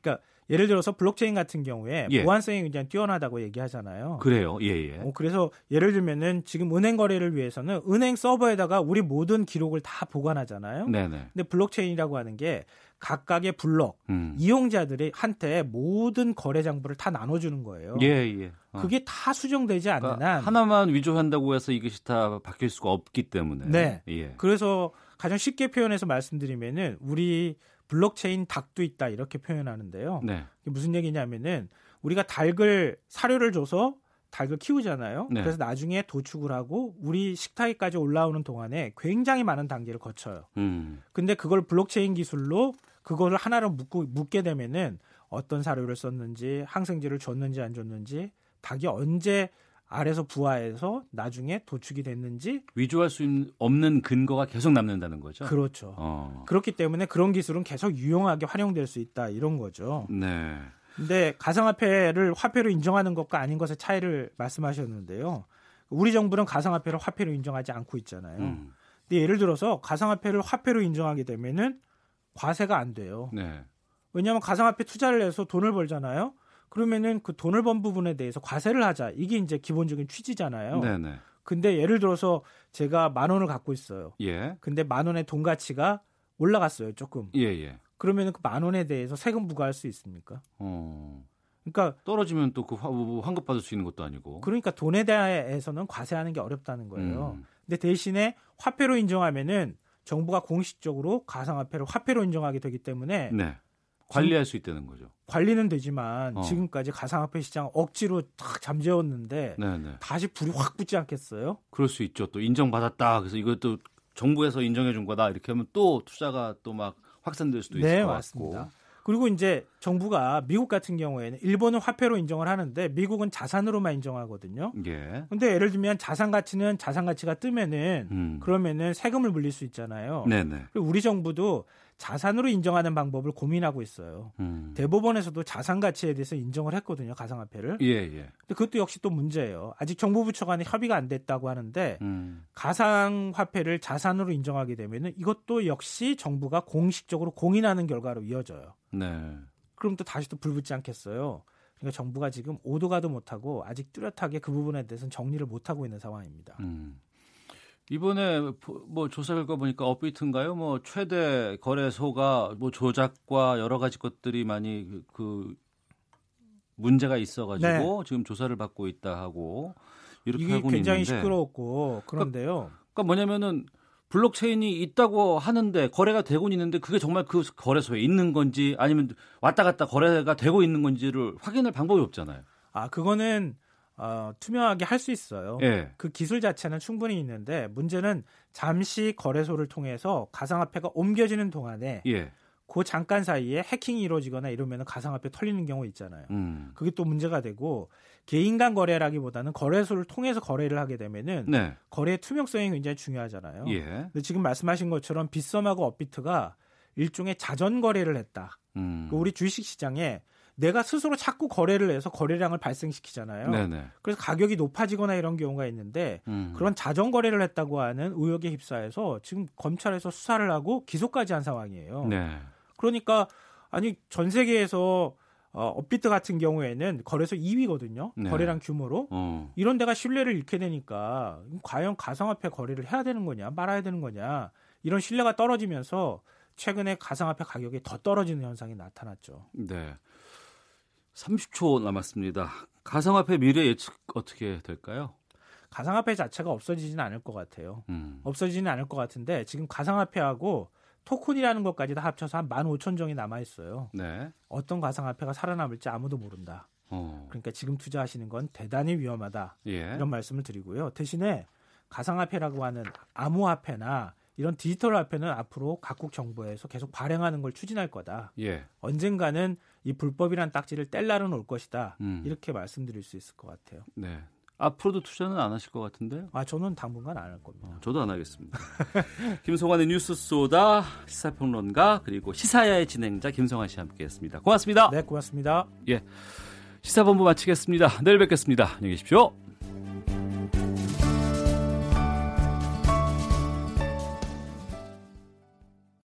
그러니까 예를 들어서 블록체인 같은 경우에 예. 보안성이 굉장히 뛰어나다고 얘기하잖아요. 그래요. 예, 예. 어, 그래서 예를 들면은 지금 은행 거래를 위해서는 은행 서버에다가 우리 모든 기록을 다 보관하잖아요. 네네. 근데 블록체인이라고 하는 게 각각의 블록 음. 이용자들이 한테 모든 거래 장부를 다 나눠주는 거예요. 예, 예. 어. 그게 다 수정되지 않는 그러니까 한 하나만 위조한다고 해서 이것이 다 바뀔 수가 없기 때문에. 네. 예. 그래서 가장 쉽게 표현해서 말씀드리면은 우리 블록체인 닭도 있다 이렇게 표현하는데요. 네. 무슨 얘기냐면은 우리가 닭을 사료를 줘서 닭을 키우잖아요. 네. 그래서 나중에 도축을 하고 우리 식탁에까지 올라오는 동안에 굉장히 많은 단계를 거쳐요. 음. 근데 그걸 블록체인 기술로 그거를 하나로 묶고 묶게 되면은 어떤 사료를 썼는지 항생제를 줬는지 안 줬는지 닭이 언제 알에서 부화해서 나중에 도축이 됐는지 위조할 수 없는 근거가 계속 남는다는 거죠. 그렇죠. 어. 그렇기 때문에 그런 기술은 계속 유용하게 활용될 수 있다 이런 거죠. 네. 근데 가상화폐를 화폐로 인정하는 것과 아닌 것의 차이를 말씀하셨는데요. 우리 정부는 가상화폐를 화폐로 인정하지 않고 있잖아요. 음. 근데 예를 들어서 가상화폐를 화폐로 인정하게 되면은 과세가 안 돼요. 네. 왜냐하면 가상화폐 투자를 해서 돈을 벌잖아요. 그러면은 그 돈을 번 부분에 대해서 과세를 하자. 이게 이제 기본적인 취지잖아요. 네네. 근데 예를 들어서 제가 만 원을 갖고 있어요. 예. 근데 만 원의 돈 가치가 올라갔어요, 조금. 예, 예. 그러면은 그 만 원에 대해서 세금 부과할 수 있습니까? 어. 그러니까 떨어지면 또 그 환급 받을 수 있는 것도 아니고. 그러니까 돈에 대해서는 과세하는 게 어렵다는 거예요. 음. 근데 대신에 화폐로 인정하면은 정부가 공식적으로 가상화폐를 화폐로 인정하게 되기 때문에 네. 관리할 수 있다는 거죠. 관리는 되지만 어. 지금까지 가상화폐 시장 억지로 탁 잠재웠는데 네네. 네. 다시 불이 확 붙지 않겠어요? 그럴 수 있죠. 또 인정받았다. 그래서 이것도 정부에서 인정해 준 거다. 이렇게 하면 또 투자가 또 막 확산될 수도 있을 네, 것 같고. 맞습니다. 그리고 이제 정부가 미국 같은 경우에는 일본은 화폐로 인정을 하는데 미국은 자산으로만 인정하거든요. 예. 근데 예를 들면 자산 가치는 자산 가치가 뜨면은 음. 그러면은 세금을 물릴 수 있잖아요. 네네. 그리고 우리 정부도 자산으로 인정하는 방법을 고민하고 있어요. 음. 대법원에서도 자산 가치에 대해서 인정을 했거든요, 가상화폐를. 예, 예. 근데 그것도 역시 또 문제예요. 아직 정부 부처 간에 협의가 안 됐다고 하는데 음. 가상화폐를 자산으로 인정하게 되면은 이것도 역시 정부가 공식적으로 공인하는 결과로 이어져요. 네. 그럼 또 다시 또 불붙지 않겠어요. 그러니까 정부가 지금 오도가도 못하고 아직 뚜렷하게 그 부분에 대해서는 정리를 못하고 있는 상황입니다. 음. 이번에 뭐 조사 결과 보니까 업비트인가요? 뭐 최대 거래소가 뭐 조작과 여러 가지 것들이 많이 그, 그 문제가 있어가지고 네. 지금 조사를 받고 있다 하고 이렇게 하고 굉장히 있는데 시끄러웠고 그런데요. 그러니까, 그러니까 뭐냐면은 블록체인이 있다고 하는데 거래가 되고 있는데 그게 정말 그 거래소에 있는 건지 아니면 왔다 갔다 거래가 되고 있는 건지를 확인할 방법이 없잖아요. 아 그거는 어, 투명하게 할 수 있어요. 예. 그 기술 자체는 충분히 있는데 문제는 잠시 거래소를 통해서 가상화폐가 옮겨지는 동안에 예. 그 잠깐 사이에 해킹이 이루어지거나 이러면 가상화폐 털리는 경우 있잖아요. 음. 그게 또 문제가 되고 개인 간 거래라기보다는 거래소를 통해서 거래를 하게 되면은 네. 거래의 투명성이 굉장히 중요하잖아요. 예. 근데 지금 말씀하신 것처럼 빗썸하고 업비트가 일종의 자전 거래를 했다. 음. 그 우리 주식 시장에 내가 스스로 자꾸 거래를 해서 거래량을 발생시키잖아요. 네네. 그래서 가격이 높아지거나 이런 경우가 있는데 음. 그런 자전 거래를 했다고 하는 의혹에 휩싸여서 지금 검찰에서 수사를 하고 기소까지 한 상황이에요. 네. 그러니까 아니 전 세계에서 어, 업비트 같은 경우에는 거래소 2위거든요. 네. 거래량 규모로. 어. 이런 데가 신뢰를 잃게 되니까 과연 가상화폐 거래를 해야 되는 거냐, 말아야 되는 거냐. 이런 신뢰가 떨어지면서 최근에 가상화폐 가격이 더 떨어지는 현상이 나타났죠. 네. 30초 남았습니다. 가상화폐 미래 예측 어떻게 될까요? 가상화폐 자체가 없어지지는 않을 것 같아요. 음. 없어지지는 않을 것 같은데 지금 가상화폐하고 토큰이라는 것까지 다 합쳐서 한 15,000 종이 남아 있어요. 네. 어떤 가상화폐가 살아남을지 아무도 모른다. 어. 그러니까 지금 투자하시는 건 대단히 위험하다. 예. 이런 말씀을 드리고요. 대신에 가상화폐라고 하는 암호화폐나 이런 디지털 화폐는 앞으로 각국 정부에서 계속 발행하는 걸 추진할 거다. 예. 언젠가는 이 불법이란 딱지를 뗄 날은 올 것이다. 음. 이렇게 말씀드릴 수 있을 것 같아요. 네. 앞으로도 투자는 안 하실 것 같은데요? 아, 저는 당분간 안 할 겁니다. 어, 저도 안 하겠습니다. 김성환의 뉴스 소다 시사평론가 그리고 시사야의 진행자 김성환 씨 함께했습니다. 고맙습니다. 네, 고맙습니다. 예, 시사본부 마치겠습니다. 내일 뵙겠습니다. 안녕히 계십시오.